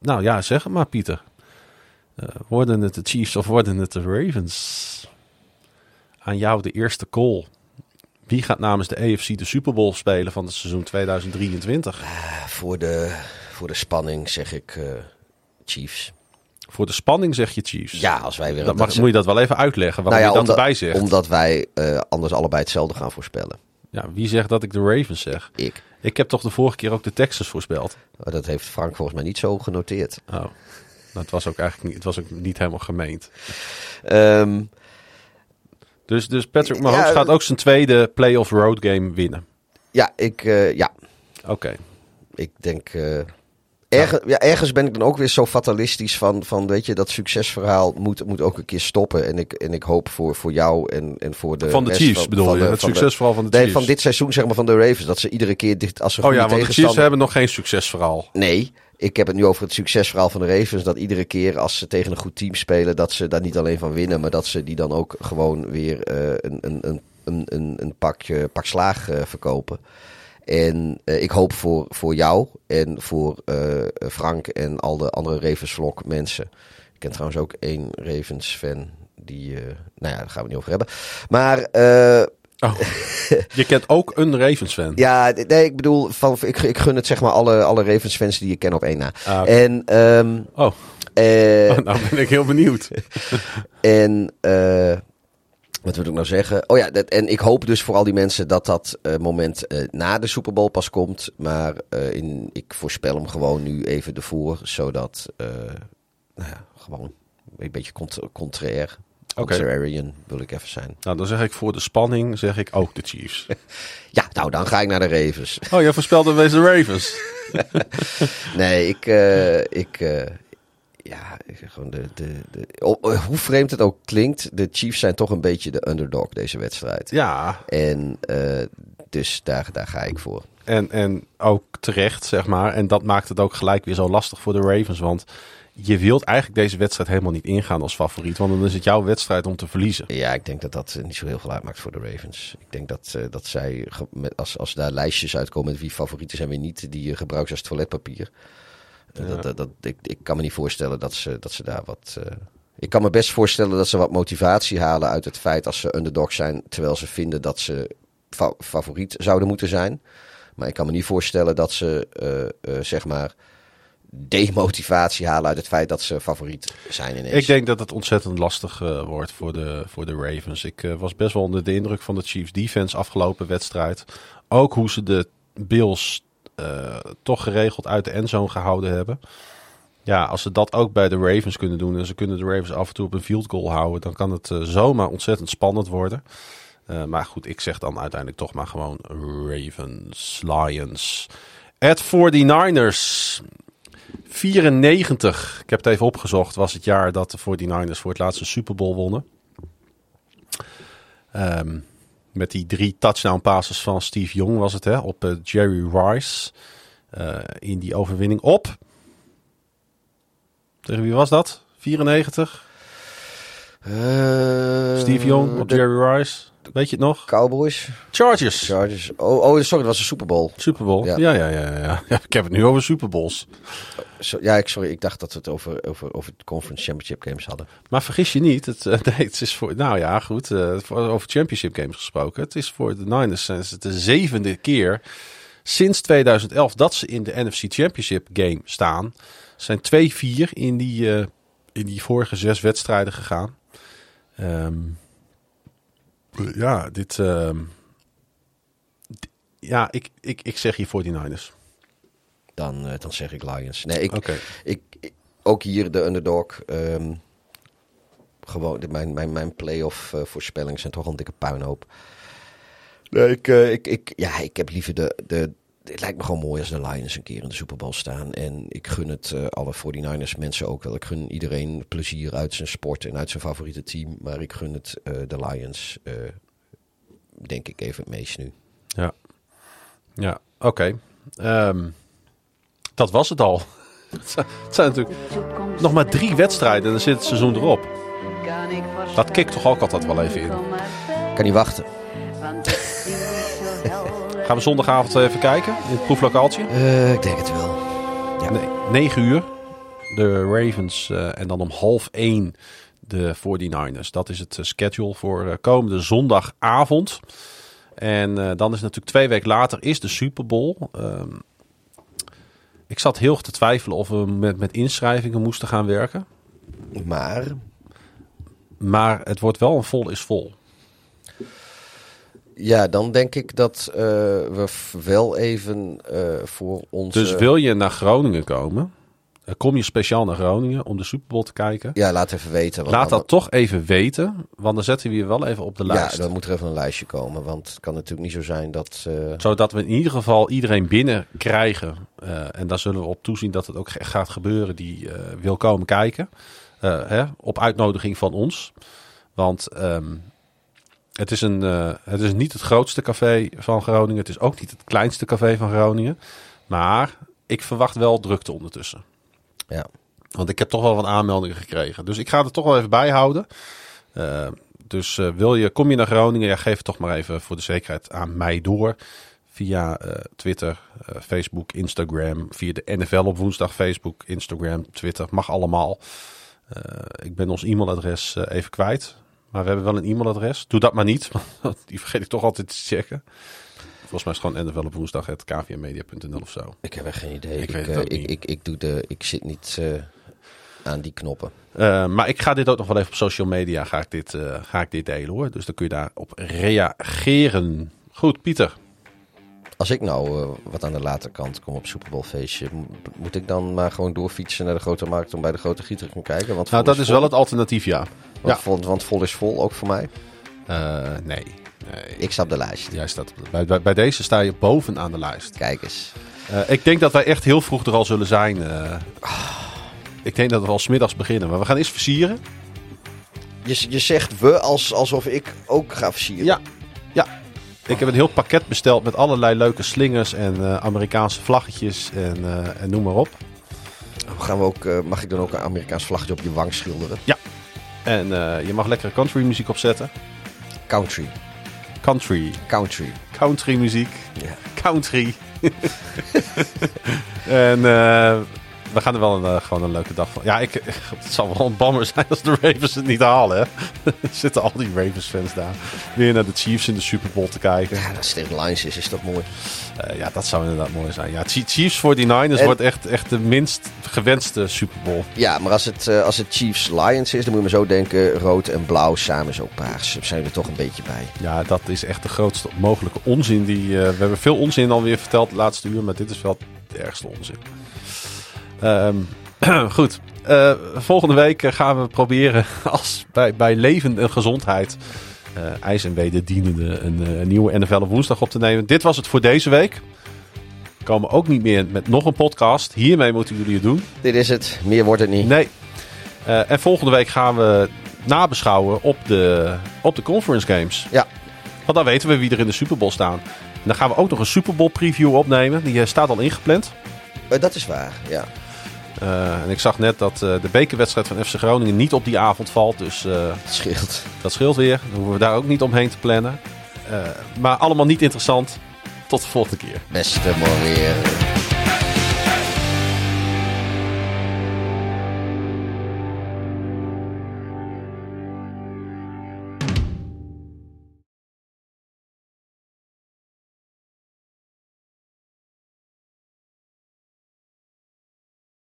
Nou ja, zeg maar, Pieter. Worden het de Chiefs of worden het de Ravens? Aan jou de eerste call. Wie gaat namens de AFC de Super Bowl spelen van het seizoen 2023? Voor de, voor de spanning zeg ik eh, Chiefs. Voor de spanning zeg je Chiefs. Ja, als wij weer. Dan mag, moet je dat wel even uitleggen waarom Nou ja, je dat omdat, erbij zegt. Omdat wij eh, anders allebei hetzelfde gaan voorspellen. Ja, wie zegt dat ik de Ravens zeg? Ik. Ik heb toch de vorige keer ook de Texans voorspeld. Maar dat heeft Frank volgens mij niet zo genoteerd. Oh, nou, het was ook eigenlijk niet, het was ook niet helemaal gemeend. Ehm, Dus, dus Patrick Mahomes Ja, gaat ook zijn tweede playoff road game winnen. ja, ik, eh, ja, Oké. ik denk. eh, ergens, ja, ergens ben ik dan ook weer zo fatalistisch van, van weet je, dat succesverhaal moet, moet ook een keer stoppen. En ik, en ik hoop voor, voor jou en, en voor de. Van de Chiefs bedoel van je? de- Het succesverhaal van de Nee, Chiefs. van dit seizoen, zeg maar, van de Ravens. Dat ze iedere keer, dit, als ze oh ja, want de Chiefs hebben nog geen succesverhaal. Nee, ik heb het nu over het succesverhaal van de Ravens. Dat iedere keer als ze tegen een goed team spelen, dat ze daar niet alleen van winnen, maar dat ze die dan ook gewoon weer eh, een, een, een, een, een, pakje, pak slaag eh, verkopen. En eh, ik hoop voor, voor jou en voor eh, Frank en al de andere Ravensvlog mensen. Ik ken trouwens ook één Ravens fan die, eh, nou ja, daar gaan we niet over hebben. Maar eh, Oh. je kent ook een Ravens fan. Ja, nee, ik bedoel, van, ik, ik gun het zeg maar alle, alle Ravens fans die ik ken op één na. Ah. En, ehm Oh, eh, nou ben ik heel benieuwd. en eh, wat wil ik nou zeggen? Oh ja, dat, en ik hoop dus voor al die mensen dat dat eh, moment na de Super Bowl pas komt. Maar in, ik voorspel hem gewoon nu even ervoor, zodat, nou ja, gewoon een beetje cont contrair. Contrarian wil ik even zijn. Nou, dan zeg ik voor de spanning zeg ik ook de Chiefs. Ja, nou dan ga ik naar de Ravens. Oh, jij voorspelde wees de Ravens. Nee, ik, eh, ik, eh, ja, gewoon de, de, de, oh, hoe vreemd het ook klinkt, de Chiefs zijn toch een beetje de underdog deze wedstrijd. Ja, En eh, dus daar, daar ga ik voor. en, en ook terecht, zeg maar. En dat maakt het ook gelijk weer zo lastig voor de Ravens. Want je wilt eigenlijk deze wedstrijd helemaal niet ingaan als favoriet. Want dan is het jouw wedstrijd om te verliezen. Ja, ik denk dat dat eh, niet zo heel veel uitmaakt voor de Ravens. Ik denk dat, eh, dat zij, als, als daar lijstjes uitkomen met wie favorieten zijn, weer niet, die je gebruikt als toiletpapier. Eh, dat, dat, dat, ik, ik kan me niet voorstellen dat ze, dat ze daar wat... ik kan me best voorstellen dat ze wat motivatie halen uit het feit als ze underdog zijn, terwijl ze vinden dat ze fa- favoriet zouden moeten zijn. Maar ik kan me niet voorstellen dat ze, zeg maar, demotivatie halen uit het feit dat ze favoriet zijn ineens. Ik denk dat het ontzettend lastig eh, wordt voor de, voor de Ravens. Ik eh, was best wel onder de indruk van de Chiefs defense afgelopen wedstrijd. Ook hoe ze de Bills eh, toch geregeld uit de endzone gehouden hebben. Ja, als ze dat ook bij de Ravens kunnen doen en ze kunnen de Ravens af en toe op een field goal houden, dan kan het zomaar ontzettend spannend worden. Maar goed, ik zeg dan uiteindelijk toch maar gewoon Ravens, Lions. At 49ers. 94, ik heb het even opgezocht, was het jaar dat de 49ers voor het laatst een Super Bowl wonnen. Ehm, met die drie touchdown passes van Steve Young was het, hè, op eh, Jerry Rice. Eh, in die overwinning op. Tegen wie was dat? 94? Eh, Steve Young op de Jerry Rice. Weet je het nog? Cowboys, Chargers. Chargers. Oh, oh, sorry, dat was een Super Bowl. Super Bowl. Ja. Ja. Ja, ja, ja, Ik heb het nu over Super Bowls. Zo, ja, ik, sorry, ik dacht dat we het over, over, over de Conference Championship Games hadden. Maar vergis je niet, het, eh, nee, het is voor, nou ja, goed, eh, voor, over Championship Games gesproken. Het is voor de Niners is het de zevende keer sinds 2011 dat ze in de NFC Championship Game staan. Zijn 2-4 in die, eh, in die vorige zes wedstrijden gegaan. Ehm, ja, dit, ehm, ja, ik, ik, ik zeg hier 49ers. Dan, eh, dan zeg ik Lions. Nee, ik, ik, ik- ook hier de underdog. ehm, gewoon, de, mijn, mijn, mijn playoff eh, voorspellingen zijn toch al een dikke puinhoop. Nee, ik, eh, ik, ik, ja, ik heb liever de, de... Het lijkt me gewoon mooi als de Lions een keer in de Super Bowl staan. En ik gun het eh, alle 49ers mensen ook wel. Ik gun iedereen plezier uit zijn sport en uit zijn favoriete team. Maar ik gun het eh, de Lions, eh, denk ik, even het meest nu. Ja, ja oké. Ehm, dat was het al. het zijn- het zijn natuurlijk nog maar drie wedstrijden en dan zit het seizoen erop. Dat kikt toch ook altijd wel even in. Ik kan niet wachten. Gaan we zondagavond even kijken in het proeflokaaltje? Eh, ik denk het wel. Ja. Nee, 9 uur. De Ravens eh, en dan om half 1 de 49ers. Dat is het eh, schedule voor eh, komende zondagavond. En eh, dan is natuurlijk twee weken later is de Super Bowl. Ehm, ik zat heel erg te twijfelen of we met, met inschrijvingen moesten gaan werken. Maar Maar het wordt wel een vol is vol. Ja, dan denk ik dat eh, we wel even eh, voor ons. Dus wil je naar Groningen komen, dan kom je speciaal naar Groningen om de Super Bowl te kijken. Ja, laat even weten. Laat dat toch even weten, want dan zetten we je wel even op de Ja, lijst. dan moet er even een lijstje komen. Want het kan natuurlijk niet zo zijn dat. eh, Zodat we in ieder geval iedereen binnen krijgen. Eh, en daar zullen we op toezien dat het ook echt gaat gebeuren die eh, wil komen kijken. Eh, hè, op uitnodiging van ons. Want ehm, het, is een, eh, het is niet het grootste café van Groningen. Het is ook niet het kleinste café van Groningen. Maar ik verwacht wel drukte ondertussen. ja. Want ik heb toch wel wat aanmeldingen gekregen. Dus ik ga er toch wel even bij houden. Eh, dus eh, wil je, kom je naar Groningen, ja, geef het toch maar even voor de zekerheid aan mij door. Via Twitter, Facebook, Instagram. Via de NFL op woensdag, Facebook, Instagram, Twitter. Mag allemaal. Ik ben ons e-mailadres even kwijt. Maar we hebben wel een e-mailadres. Doe dat maar niet, want die vergeet ik toch altijd te checken. Volgens mij is het gewoon NFL op woensdag het kvmedia.nl of zo. Ik heb echt geen idee. Ik Ik, weet eh, het ook ik, niet. ik, ik, doe de, ik zit niet eh, aan die knoppen. Eh, maar ik ga dit ook nog wel even op social media ga ik dit, ga ik dit delen hoor. Dus dan kun je daarop reageren. Goed, Pieter. Als ik nou eh, wat aan de late kant kom op Super Bowl feestje, mo- moet ik dan maar gewoon doorfietsen naar de grote markt om bij de grote gieter te gaan kijken? Want Nou, dat is vol. wel het alternatief, ja. Want, ja. vol, want vol is vol, ook voor mij. Eh, nee. nee. Ik sta op de lijst. Jij staat op de- bij, bij, bij deze sta je bovenaan de lijst. Kijk eens. Eh, ik denk dat wij echt heel vroeg er al zullen zijn. eh. ik denk dat we al smiddags beginnen. Maar we gaan eerst versieren. Je, je zegt we als, alsof ik ook ga versieren. Ja. Ik heb een heel pakket besteld met allerlei leuke slingers en eh, Amerikaanse vlaggetjes en, eh, en noem maar op. Gaan we ook, eh, mag ik dan ook een Amerikaans vlaggetje op je wang schilderen? En eh, je mag lekkere country muziek opzetten. Country. Country. Country. Country muziek. Ja. Country. en we gaan er wel een, eh, gewoon een leuke dag van. Ja, ik, het zal wel een bammer zijn als de Ravens het niet halen. Hè? er zitten al die Ravens fans daar. Weer naar de Chiefs in de Super Bowl te kijken. Ja, tegen de Lions is, is toch mooi. Eh, ja, dat zou inderdaad mooi zijn. Ja, Chi- Chiefs 49ers En- wordt echt, echt de minst gewenste Super Bowl. Ja, maar als het, eh, als het Chiefs Lions is, dan moet je maar zo denken. Rood en blauw samen ook paars. Daar zijn we er toch een beetje bij. Ja, dat is echt de grootste mogelijke onzin. Die, we hebben veel onzin alweer verteld het laatste uur, maar dit is wel de ergste onzin. Ehm, goed, Eh, volgende week eh, gaan we proberen als bij, bij leven en gezondheid eh ijs en wederdienende een, eh, een nieuwe NFL op woensdag op te nemen. Dit was het voor deze week. We komen ook niet meer met nog een podcast. Hiermee moeten jullie het doen. Dit is het. Meer wordt het niet. Nee. Eh, en volgende week gaan we nabeschouwen op de, op de conference games. Ja. Want dan weten we wie er in de Super Bowl staan. En dan gaan we ook nog een Super Bowl preview opnemen. Die staat al ingepland. Dat is waar, ja. Eh, en ik zag net dat eh, de bekerwedstrijd van FC Groningen niet op die avond valt. Dus eh, Het scheelt. dat scheelt weer. Dan hoeven we daar ook niet omheen te plannen. Maar allemaal niet interessant. Tot de volgende keer. Beste weer.